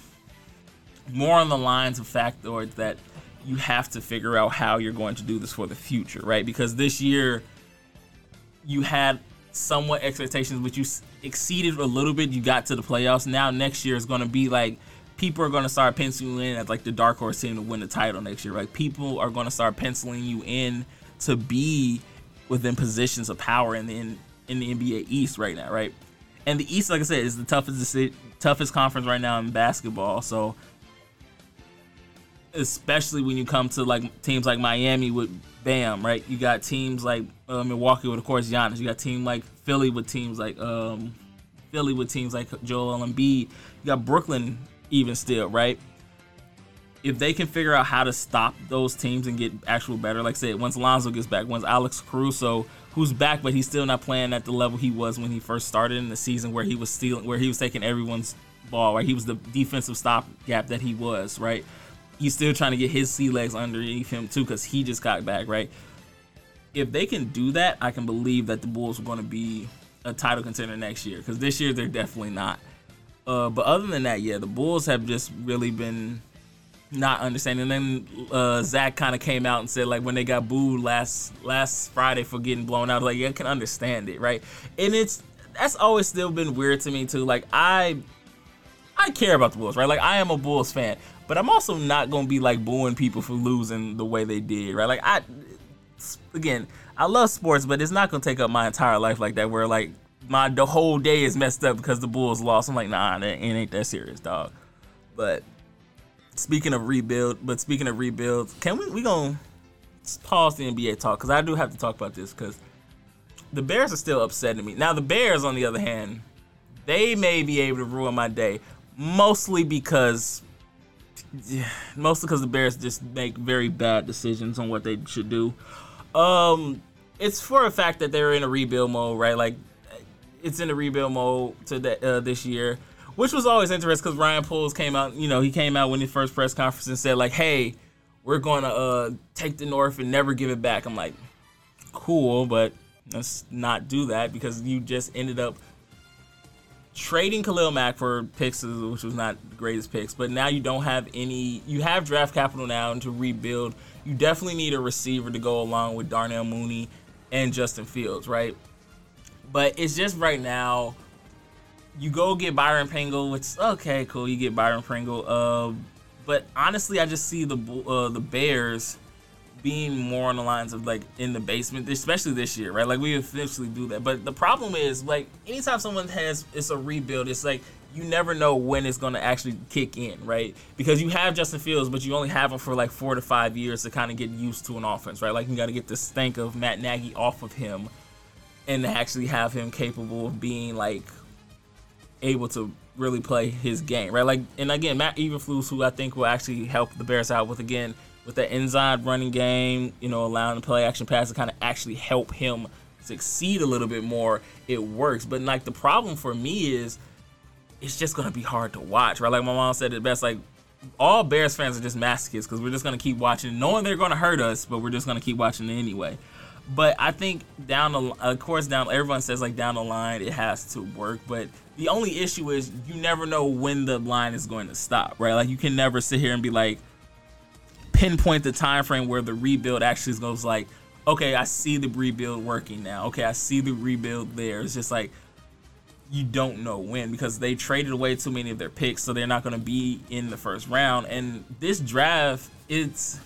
more on the lines of factoids that you have to figure out how you're going to do this for the future, right? Because this year you had somewhat expectations, but you exceeded a little bit. You got to the playoffs. Now next year is going to be like people are going to start penciling in as like the dark horse team to win the title next year. Like people are going to start penciling you in to be within positions of power in the in, in the NBA East right now, right? And the East, like I said, is the toughest toughest conference right now in basketball. So especially when you come to like teams like Miami with Bam, right? You got teams like uh, Milwaukee with, of course, Giannis. You got team like Philly with teams like um, Philly with teams like Joel Embiid. You got Brooklyn even still, right? If they can figure out how to stop those teams and get actual better, like I said, once Alonzo gets back, once Alex Caruso, who's back, but he's still not playing at the level he was when he first started in the season, where he was stealing, where he was taking everyone's ball, right? He was the defensive stopgap that he was, right? He's still trying to get his sea legs underneath him too because he just got back right. If they can do that, I can believe that the Bulls are going to be a title contender next year because this year they're definitely not. Uh, but other than that, yeah, the Bulls have just really been not understanding. And then uh, Zach kind of came out and said like when they got booed last last Friday for getting blown out, like yeah, I can understand it, right? And it's that's always still been weird to me too. Like I I care about the Bulls, right? Like I am a Bulls fan, but I'm also not gonna be like booing people for losing the way they did, right? Like I, again, I love sports, but it's not gonna take up my entire life like that. Where like my the whole day is messed up because the Bulls lost. I'm like, nah, it ain't that serious, dog. But speaking of rebuild, but speaking of rebuild, can we we gonna pause the NBA talk because I do have to talk about this because the Bears are still upsetting me. Now the Bears, on the other hand, they may be able to ruin my day, mostly because mostly because the Bears just make very bad decisions on what they should do. Um, it's for a fact that they're in a rebuild mode, right? Like, it's in a rebuild mode to the, uh, this year, which was always interesting because Ryan Poles came out. You know, he came out when his first press conference and said like, "Hey, we're going to uh, take the North and never give it back." I'm like, cool, but let's not do that because you just ended up trading Khalil Mack for picks, which was not the greatest picks, but now you don't have any. You have draft capital now to rebuild. You definitely need a receiver to go along with Darnell Mooney and Justin Fields, right? But it's just right now. You go get Byron Pringle, which okay, cool. You get Byron Pringle. Uh, but honestly, I just see the uh, the Bears being more on the lines of like in the basement, especially this year, right? Like we officially do that. But the problem is like anytime someone has it's a rebuild, it's like you never know when it's gonna actually kick in, right? Because you have Justin Fields, but you only have him for like four to five years to kind of get used to an offense, right? Like you got to get the stank of Matt Nagy off of him, and actually have him capable of being like able to really play his game, right? Like, and again, Matt Eberflus, who I think will actually help the Bears out with again with that inside running game, you know, allowing the play action pass to kind of actually help him succeed a little bit more, it works. But like the problem for me is it's just gonna be hard to watch, right? Like my mom said it best, like all Bears fans are just masochists because we're just gonna keep watching, knowing they're gonna hurt us, but we're just gonna keep watching anyway. But I think down the, of course, down everyone says like down the line it has to work, but the only issue is you never know when the line is going to stop, right? Like you can never sit here and be like, pinpoint the time frame where the rebuild actually goes like, okay, I see the rebuild working now. Okay, I see the rebuild there. It's just like you don't know when because they traded away too many of their picks, so they're not going to be in the first round. And this draft, it's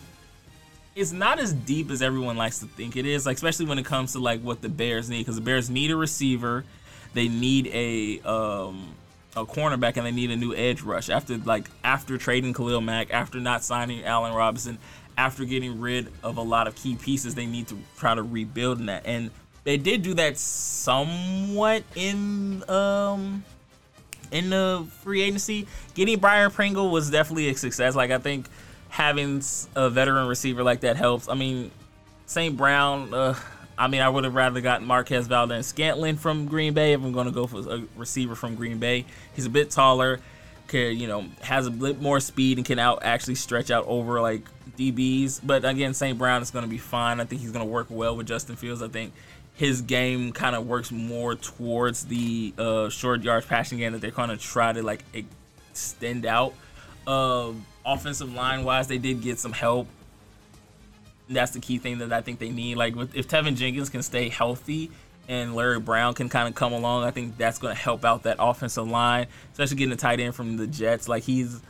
it's not as deep as everyone likes to think it is. Like especially when it comes to like what the Bears need, because the Bears need a receiver, they need a um a cornerback and they need a new edge rush after like after trading Khalil Mack, after not signing Allen Robinson, after getting rid of a lot of key pieces, they need to try to rebuild in that. And they did do that somewhat in um in the free agency. Getting Byron Pringle was definitely a success. Like I think having a veteran receiver like that helps. I mean, St. Brown. Uh, I mean, I would have rather gotten Marquez Valdes Scantling from Green Bay if I'm going to go for a receiver from Green Bay. He's a bit taller, can, you know, has a bit more speed and can out actually stretch out over like DBs. But again, St. Brown is going to be fine. I think he's going to work well with Justin Fields. I think his game kind of works more towards the uh, short yards passing game that they're going to try to like extend out. Uh, offensive line wise, they did get some help that's the key thing that I think they need. Like if Teven Jenkins can stay healthy and Larry Borom can kind of come along, I think that's going to help out that offensive line, especially getting a tight end from the Jets. Like he's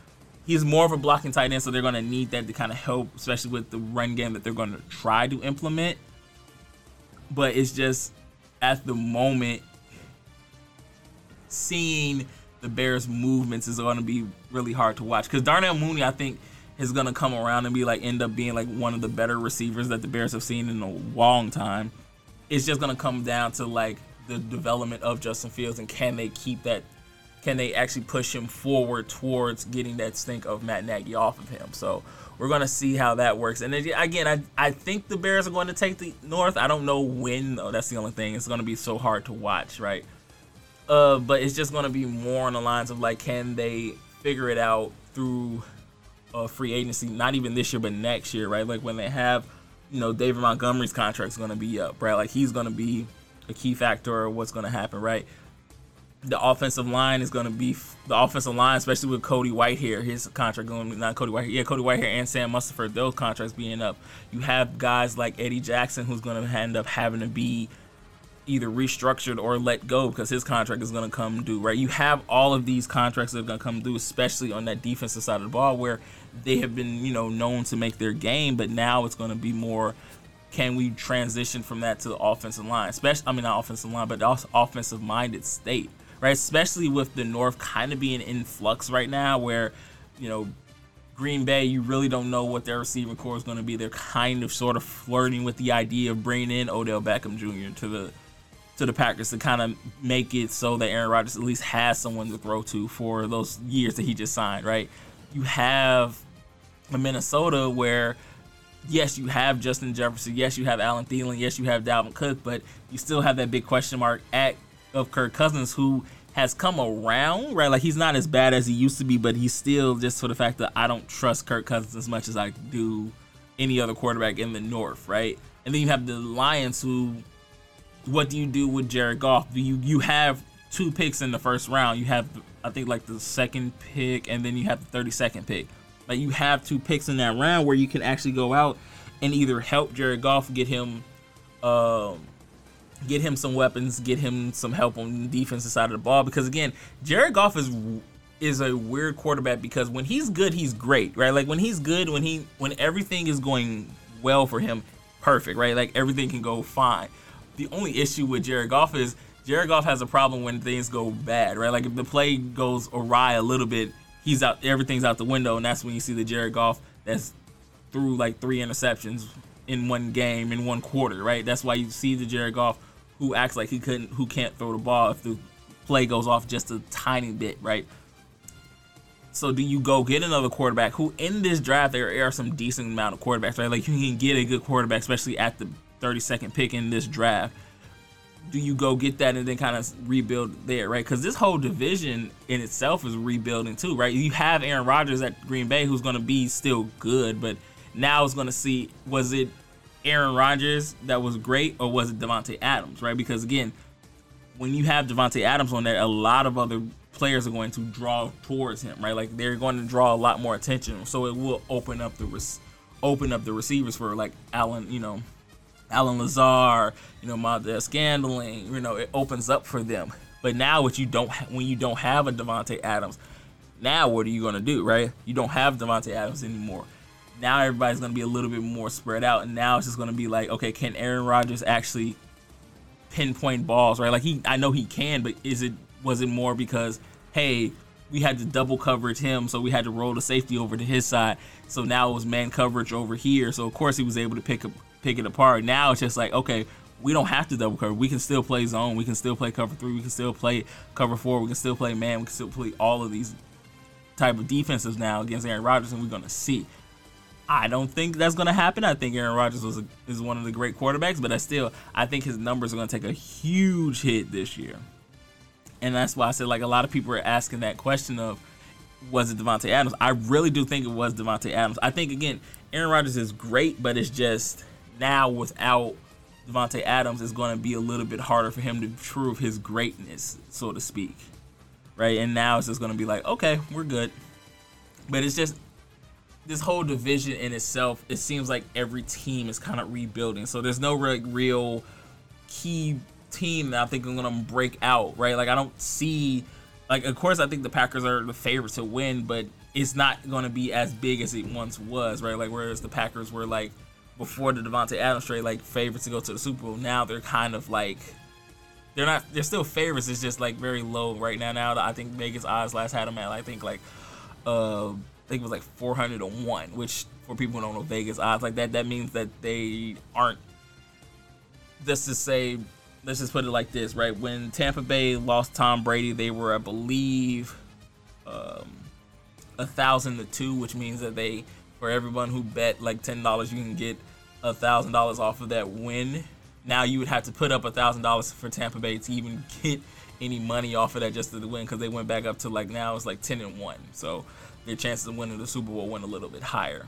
he's more of a blocking tight end, so they're going to need that to kind of help, especially with the run game that they're going to try to implement. But it's just at the moment seeing the Bears' movements is going to be really hard to watch because Darnell Mooney, I think is gonna come around and be like end up being like one of the better receivers that the Bears have seen in a long time. It's just gonna come down to like the development of Justin Fields and can they keep that can they actually push him forward towards getting that stink of Matt Nagy off of him? So we're gonna see how that works. And again, I I think the Bears are going to take the North. I don't know when though. That's the only thing. It's gonna be so hard to watch, right? Uh, but it's just gonna be more on the lines of like, can they figure it out through a free agency, not even this year, but next year, right? Like when they have, you know, David Montgomery's contract is going to be up, right? Like he's going to be a key factor of what's going to happen, right? The offensive line is going to be the offensive line, especially with Cody Whitehair, his contract going not Cody Whitehair, yeah, Cody Whitehair and Sam Mustipher, those contracts being up. You have guys like Eddie Jackson who's going to end up having to be either restructured or let go because his contract is going to come due, right? You have all of these contracts that are going to come due, especially on that defensive side of the ball where they have been, you know, known to make their game, but now it's going to be more can we transition from that to the offensive line, especially I mean not offensive line, but also offensive minded state, right? Especially with the North kind of being in flux right now, where you know Green Bay, you really don't know what their receiving core is going to be. They're kind of sort of flirting with the idea of bringing in Odell Beckham Jr. to the to the Packers to kind of make it so that Aaron Rodgers at least has someone to throw to for those years that he just signed, right? You have a Minnesota where yes, you have Justin Jefferson, yes, you have Adam Thielen, yes, you have Dalvin Cook, but you still have that big question mark at of Kirk Cousins who has come around, right? Like he's not as bad as he used to be, but he's still just for the fact that I don't trust Kirk Cousins as much as I do any other quarterback in the North, right? And then you have the Lions who what do you do with Jared Goff? Do you you have two picks in the first round? You have I think like the second pick, and then you have the 32nd pick. Like you have two picks in that round where you can actually go out and either help Jared Goff get him, um, get him some weapons, get him some help on the defensive side of the ball. Because again, Jared Goff is is a weird quarterback because when he's good, he's great, right? Like when he's good, when he when everything is going well for him, perfect, right? Like everything can go fine. The only issue with Jared Goff is Jared Goff has a problem when things go bad, right? Like if the play goes awry a little bit, he's out, everything's out the window, and that's when you see the Jared Goff that's threw like three interceptions in one game in one quarter, right? That's why you see the Jared Goff who acts like he couldn't, who can't throw the ball if the play goes off just a tiny bit, right? So do you go get another quarterback who in this draft there are some decent amount of quarterbacks, right? Like you can get a good quarterback, especially at the 32nd pick in this draft. Do you go get that and then kind of rebuild there, right? Because this whole division in itself is rebuilding too, right? You have Aaron Rodgers at Green Bay who's going to be still good, but now it's going to see was it Aaron Rodgers that was great or was it Davante Adams, right? Because again, when you have Davante Adams on there, a lot of other players are going to draw towards him, right? Like they're going to draw a lot more attention, so it will open up the open up the receivers for like Allen, you know, Allen Lazard, you know, Valdes Scantling, you know, it opens up for them. But now, what you don't ha- when you don't have a Davante Adams, now what are you gonna do, right? You don't have Davante Adams anymore. Now everybody's gonna be a little bit more spread out, and now it's just gonna be like, okay, can Aaron Rodgers actually pinpoint balls, right? Like he, I know he can, but is it was it more because hey, we had to double coverage him, so we had to roll the safety over to his side. So now it was man coverage over here. So of course he was able to pick up pick it apart. Now it's just like, okay, we don't have to double cover. We can still play zone. We can still play cover three. We can still play cover four. We can still play man. We can still play all of these type of defenses now against Aaron Rodgers, and we're gonna see. I don't think that's to happen. I think Aaron Rodgers was a, is one of the great quarterbacks, but I still I think his numbers are to take a huge hit this year. And that's why I said like a lot of people are asking that question of was it Davante Adams? I really do think it was Davante Adams. I think again, Aaron Rodgers is great, but it's just now without Davante Adams, it's going to be a little bit harder for him to prove his greatness, so to speak, right? And now it's just going to be like, okay, we're good. But it's just this whole division in itself, it seems like every team is kind of rebuilding. So there's no real, real key team that I think I'm gonna break out, right? Like I don't see, like of course I think the Packers are the favorites to win, but it's not gonna be as big as it once was, right? Like whereas the Packers were like before the Davante Adams trade, like favorites to go to the Super Bowl. Now they're kind of like they're not they're still favorites. It's just like very low right now. Now I think Vegas odds last had them at I think like uh I think it was like 401, which for people who don't know Vegas odds like that, that means that they aren't. Let's just say, let's just put it like this, right? When Tampa Bay lost Tom Brady, they were, I believe, um, a thousand to two, which means that they, for everyone who bet like ten dollars, you can get a thousand dollars off of that win. Now you would have to put up a thousand dollars for Tampa Bay to even get any money off of that just to the win because they went back up to like now it's like ten and one. So their chances of winning the Super Bowl went a little bit higher.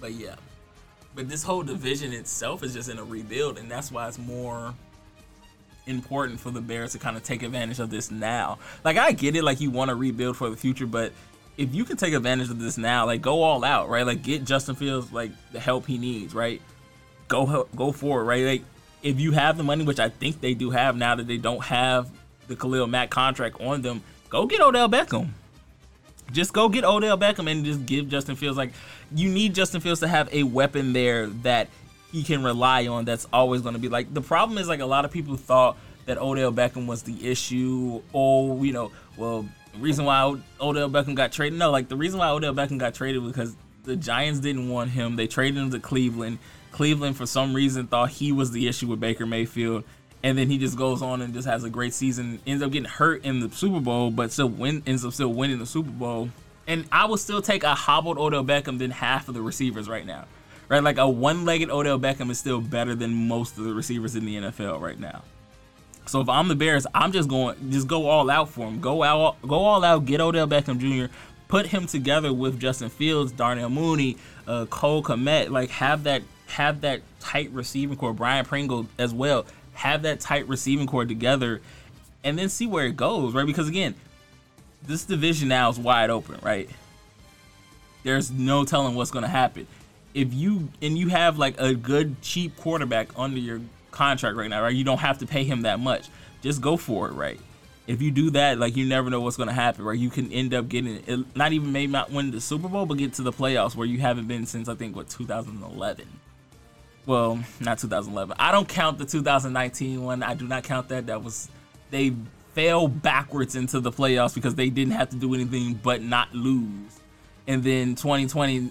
But yeah. But this whole division itself is just in a rebuild, and that's why it's more important for the Bears to kind of take advantage of this now. Like I get it, like you want to rebuild for the future, but if you can take advantage of this now, like go all out, right? Like get Justin Fields like the help he needs, right? Go go for it, right? Like if you have the money, which I think they do have now that they don't have the Khalil Mack contract on them, go get Odell Beckham. Just go get Odell Beckham and just give Justin Fields like you need Justin Fields to have a weapon there that he can rely on that's always going to be like the problem is like a lot of people thought that Odell Beckham was the issue. Oh, you know, well, the reason why Odell Beckham got traded. No, like the reason why Odell Beckham got traded because the Giants didn't want him. They traded him to Cleveland. Cleveland, for some reason, thought he was the issue with Baker Mayfield and then he just goes on and just has a great season. Ends up getting hurt in the Super Bowl, but still win ends up still winning the Super Bowl. And I will still take a hobbled Odell Beckham than half of the receivers right now. Right, like a one-legged Odell Beckham is still better than most of the receivers in the NFL right now. So if I'm the Bears, I'm just going just go all out for him. Go out, go all out. Get Odell Beckham Jr. Put him together with Justin Fields, Darnell Mooney, uh, Cole Kmet. Like have that have that tight receiving core. Byron Pringle as well have that tight receiving core together, and then see where it goes, right? Because again, this division now is wide open, right? There's no telling what's going to happen. If you and you have like a good cheap quarterback under your contract right now, right? You don't have to pay him that much. Just go for it, right? If you do that, like you never know what's going to happen, right? You can end up getting not even maybe not win the Super Bowl, but get to the playoffs where you haven't been since I think what 2011 well, not 2011. I don't count the 2019 one. I do not count that. That was they fell backwards into the playoffs because they didn't have to do anything but not lose. And then 2020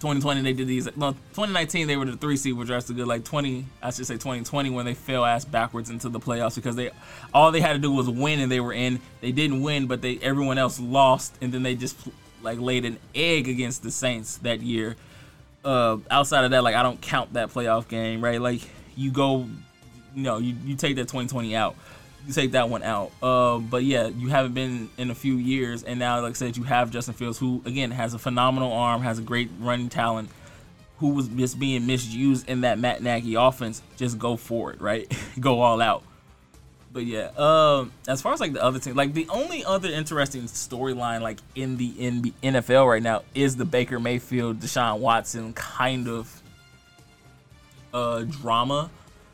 2020 they did these no 2019 they were the three seed which are good like 20 I should say 2020 when they fell ass backwards into the playoffs because they all they had to do was win and they were in they didn't win but they everyone else lost and then they just like laid an egg against the Saints that year uh, outside of that, like I don't count that playoff game, right? Like you go, you know, you, you take that 2020 out, take that one out. Uh, but yeah, you haven't been in a few years, and now, like I said, you have Justin Fields, who again has a phenomenal arm, has a great running talent, who was just being misused in that Matt Nagy offense. Just go for it, right? go all out. But yeah, um, as far as like the other team, like the only other interesting storyline like in the in the NFL right now is the Baker Mayfield Deshaun Watson kind of uh drama,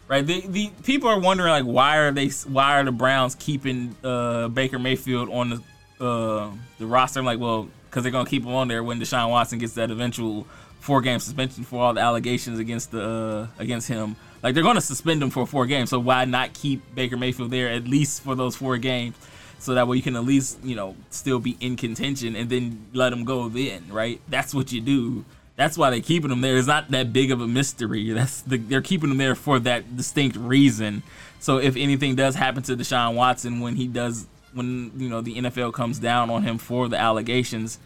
right? The the people are wondering like why are they why are the Browns keeping uh Baker Mayfield on the uh the roster? I'm like, well, because they're gonna keep him on there when Deshaun Watson gets that eventual four game suspension for all the allegations against the uh, against him. Like they're to suspend him for four games, so why not keep Baker Mayfield there at least for those four games, so that way you can at least you know still be in contention and then let him go then, right? That's what you do. That's why they're keeping him there. It's not that big of a mystery. That's the, they're keeping him there for that distinct reason. So if anything does happen to Deshaun Watson when he does when you know the NFL comes down on him for the allegations,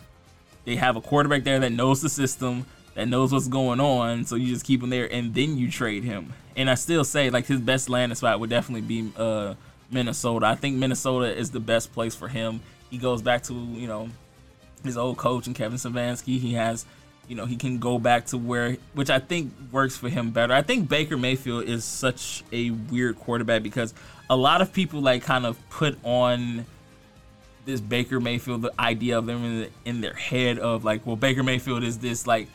they have a quarterback there that knows the system, that knows what's going on. So you just keep him there, and then you trade him. And I still say like his best landing spot would definitely be uh, Minnesota. I think Minnesota is the best place for him. He goes back to you know his old coach and Kevin Stefanski. He has you know he can go back to where which I think works for him better. I think Baker Mayfield is such a weird quarterback because a lot of people like kind of put on this Baker Mayfield the idea of them in, the, in their head of like well Baker Mayfield is this like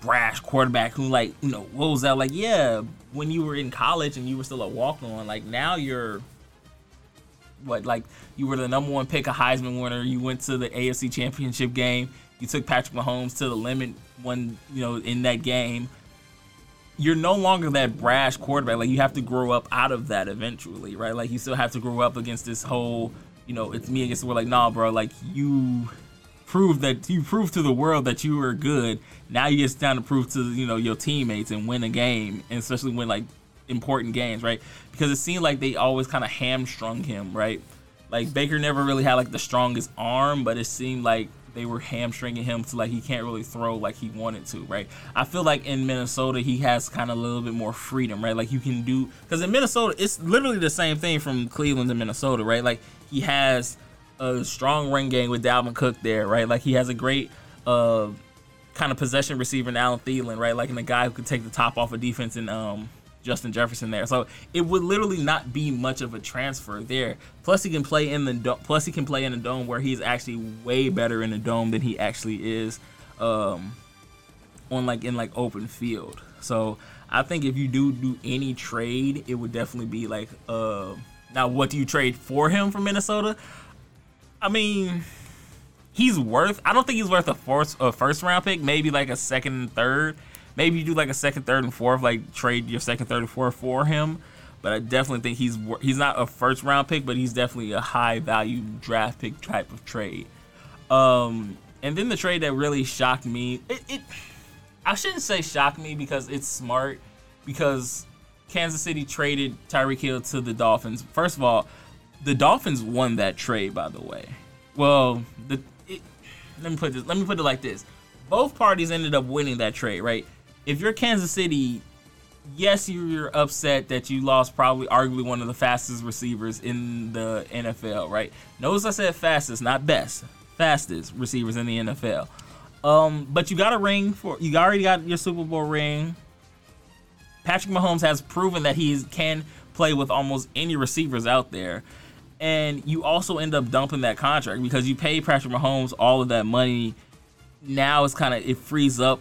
brash quarterback who like you know what was that like yeah when you were in college and you were still a walk on like now you're what like you were the number one pick a Heisman winner you went to the AFC championship game you took Patrick Mahomes to the limit when you know in that game you're no longer that brash quarterback like you have to grow up out of that eventually right like you still have to grow up against this whole you know it's me against the world like nah bro like you prove that you prove to the world that you were good. Now you just down to prove to you know your teammates and win a game, and especially win like important games, right? Because it seemed like they always kind of hamstrung him, right? Like Baker never really had like the strongest arm, but it seemed like they were hamstringing him to like he can't really throw like he wanted to, right? I feel like in Minnesota he has kind of a little bit more freedom, right? Like you can do because in Minnesota it's literally the same thing from Cleveland to Minnesota, right? Like he has a strong run game with Dalvin Cook there, right? Like he has a great uh, kind of possession receiver in Allen Thielen, right? Like in a guy who could take the top off of defense and um, Justin Jefferson there. So it would literally not be much of a transfer there. Plus he can play in the do- plus he can play in the dome where he's actually way better in the dome than he actually is um, on like in like open field. So I think if you do do any trade, it would definitely be like uh now what do you trade for him from Minnesota? I mean, he's worth. I don't think he's worth a first a first round pick. Maybe like a second third. Maybe you do like a second, third, and fourth. Like trade your second, third, and fourth for him. But I definitely think he's he's not a first round pick, but he's definitely a high value draft pick type of trade. Um, and then the trade that really shocked me. It, it I shouldn't say shocked me because it's smart because Kansas City traded Tyreek Hill to the Dolphins. First of all, the Dolphins won that trade, by the way. Well, the it, let me put this. Let me put it like this: both parties ended up winning that trade, right? If you're Kansas City, yes, you're upset that you lost probably arguably one of the fastest receivers in the NFL, right? Notice I said fastest, not best. Fastest receivers in the NFL. Um, but you got a ring for you already got your Super Bowl ring. Patrick Mahomes has proven that he can play with almost any receivers out there and you also end up dumping that contract because you pay Patrick Mahomes all of that money. Now it's kind of it frees up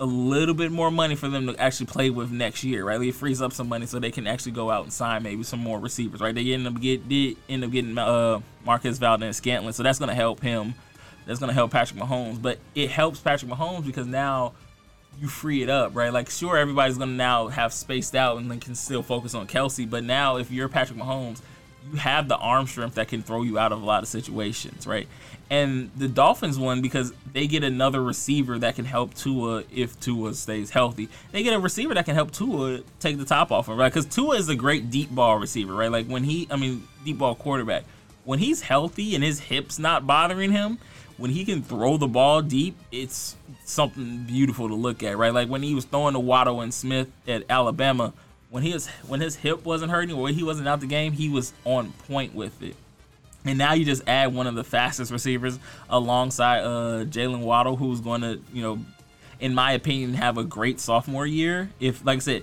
a little bit more money for them to actually play with next year, right? It frees up some money so they can actually go out and sign maybe some more receivers, right? They end up get did end up getting uh Marquez Valdes-Scantling, so that's gonna help him. That's gonna help Patrick Mahomes, but it helps Patrick Mahomes because now you free it up, right? Like sure, everybody's gonna now have spaced out and then can still focus on Kelce, but now if you're Patrick Mahomes you have the arm strength that can throw you out of a lot of situations, right? And the Dolphins won because they get another receiver that can help Tua if Tua stays healthy. They get a receiver that can help Tua take the top off of right? Because Tua is a great deep ball receiver, right? Like when he, I mean, deep ball quarterback. When he's healthy and his hips not bothering him, when he can throw the ball deep, it's something beautiful to look at, right? Like when he was throwing to Waddle and Smith at Alabama, when he was when his hip wasn't hurting or he wasn't out the game, he was on point with it. And now you just add one of the fastest receivers alongside uh, Jaylen Waddle, who's going to, you know, in my opinion, have a great sophomore year. If, like I said,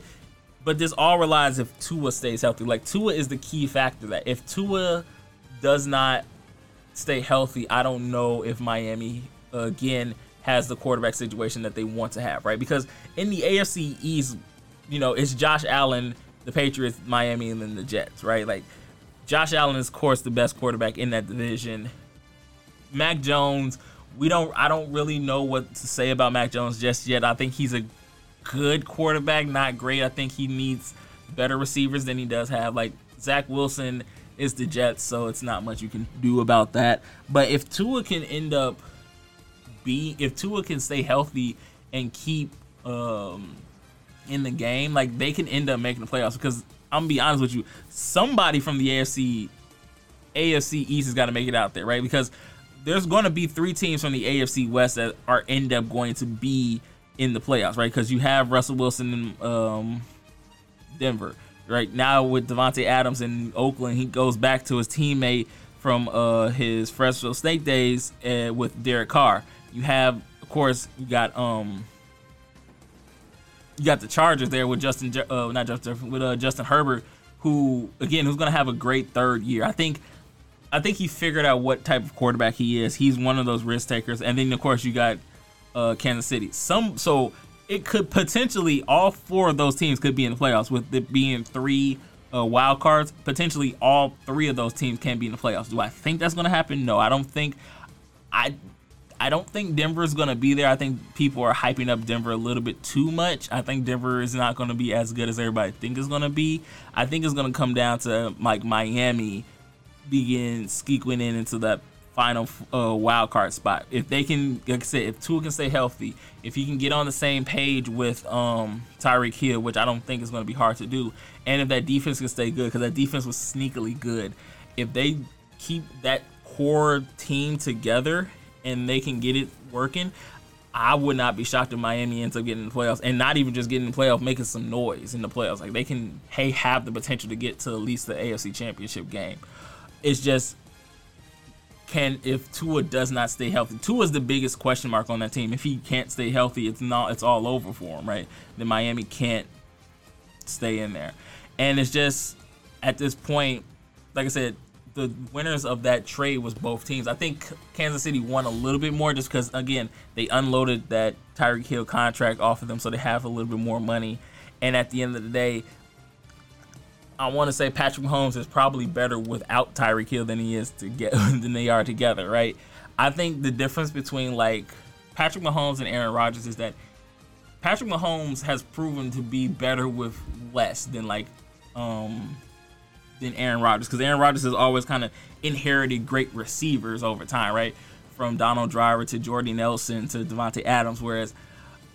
but this all relies if Tua stays healthy. Like Tua is the key factor. That if Tua does not stay healthy, I don't know if Miami again has the quarterback situation that they want to have, right? Because in the AFC East, you know, it's Josh Allen, the Patriots, Miami, and then the Jets, right? Like, Josh Allen is, of course, the best quarterback in that division. Mac Jones, we don't, I don't really know what to say about Mac Jones just yet. I think he's a good quarterback, not great. I think he needs better receivers than he does have. Like, Zach Wilson is the Jets, so it's not much you can do about that. But if Tua can end up be, if Tua can stay healthy and keep, um, in the game, like they can end up making the playoffs because I'm gonna be honest with you, somebody from the AFC AFC East has got to make it out there, right? Because there's going to be three teams from the AFC West that are end up going to be in the playoffs, right? Because you have Russell Wilson in um, Denver, right? Now with Davante Adams in Oakland, he goes back to his teammate from uh, his Fresno State days uh, with Derek Carr. You have, of course, you got um, you got the Chargers there with Justin, uh, not Justin, with uh, Justin Herbert, who again, who's going to have a great third year. I think, I think he figured out what type of quarterback he is. He's one of those risk takers, and then of course you got uh, Kansas City. Some so it could potentially all four of those teams could be in the playoffs with it being three uh, wild cards. Potentially all three of those teams can be in the playoffs. Do I think that's going to happen? No, I don't think. I I don't think Denver is going to be there. I think people are hyping up Denver a little bit too much. I think Denver is not going to be as good as everybody think it's going to be. I think it's going to come down to like Miami begin squeaking in into that final uh, wild card spot. If they can, like I said, if Tua can stay healthy, if he can get on the same page with um, Tyreek Hill, which I don't think is going to be hard to do, and if that defense can stay good, because that defense was sneakily good, if they keep that core team together and they can get it working, I would not be shocked if Miami ends up getting in the playoffs and not even just getting in the playoffs, making some noise in the playoffs. Like they can, hey, have the potential to get to at least the AFC Championship game. It's just can if Tua does not stay healthy. Tua is the biggest question mark on that team. If he can't stay healthy, it's not it's all over for him, right? Then Miami can't stay in there. And it's just at this point, like I said, the winners of that trade was both teams. I think Kansas City won a little bit more just because again they unloaded that Tyreek Hill contract off of them, so they have a little bit more money. And at the end of the day, I want to say Patrick Mahomes is probably better without Tyreek Hill than he is to get than they are together, right? I think the difference between like Patrick Mahomes and Aaron Rodgers is that Patrick Mahomes has proven to be better with less than like um than Aaron Rodgers because Aaron Rodgers has always kind of inherited great receivers over time, right? From Donald Driver to Jordy Nelson to Davante Adams, whereas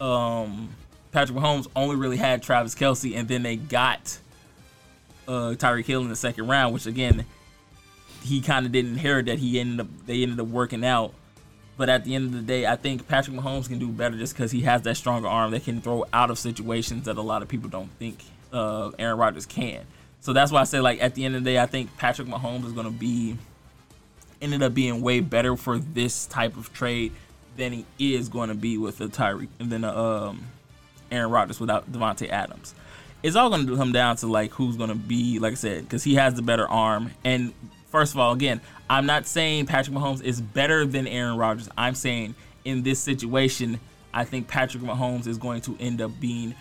um, Patrick Mahomes only really had Travis Kelce, and then they got uh, Tyreek Hill in the second round, which again he kind of didn't inherit that. He ended up they ended up working out. But at the end of the day, I think Patrick Mahomes can do better just because he has that stronger arm that can throw out of situations that a lot of people don't think uh, Aaron Rodgers can. So that's why I say like at the end of the day, I think Patrick Mahomes is going to be ended up being way better for this type of trade than he is going to be with the Tyreek and then um, Aaron Rodgers without Davante Adams it's all going to come down to like who's going to be, like I said, because he has the better arm. And first of all, again, I'm not saying Patrick Mahomes is better than Aaron Rodgers. I'm saying in this situation, I think Patrick Mahomes is going to end up being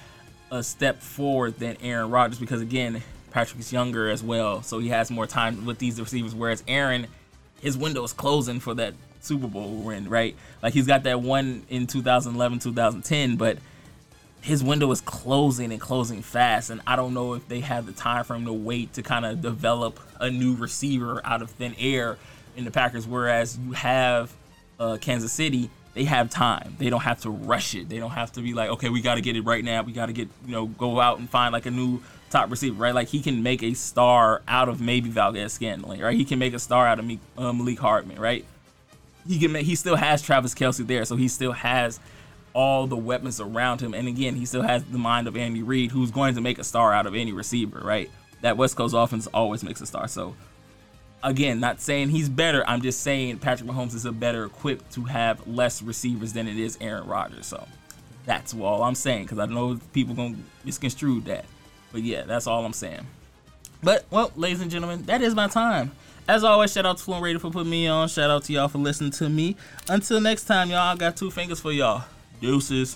a step forward than Aaron Rodgers because again, Patrick is younger as well, so he has more time with these receivers. Whereas Aaron, his window is closing for that Super Bowl win, right? Like he's got that one in 2011, 2010, but his window is closing and closing fast, and I don't know if they have the time for him to wait to kind of develop a new receiver out of thin air in the Packers. Whereas you have uh, Kansas City, they have time. They don't have to rush it. They don't have to be like, okay, we got to get it right now. We got to get you know go out and find like a new top receiver, right? Like he can make a star out of maybe Valdes Scantling, right? He can make a star out of me, uh, Mecole Hardman, right? He can make. He still has Travis Kelce there, so he still has all the weapons around him. And again, he still has the mind of Andy Reid, who's going to make a star out of any receiver, right? That West Coast offense always makes a star. So, again, not saying he's better. I'm just saying Patrick Mahomes is a better equipped to have less receivers than it is Aaron Rodgers. So, that's all I'm saying because I know people gonna misconstrue that. But yeah, that's all I'm saying. But well, ladies and gentlemen, that is my time. As always, shout out to Fluent Radio for putting me on. Shout out to y'all for listening to me. Until next time, y'all, I got two fingers for y'all. Deuces.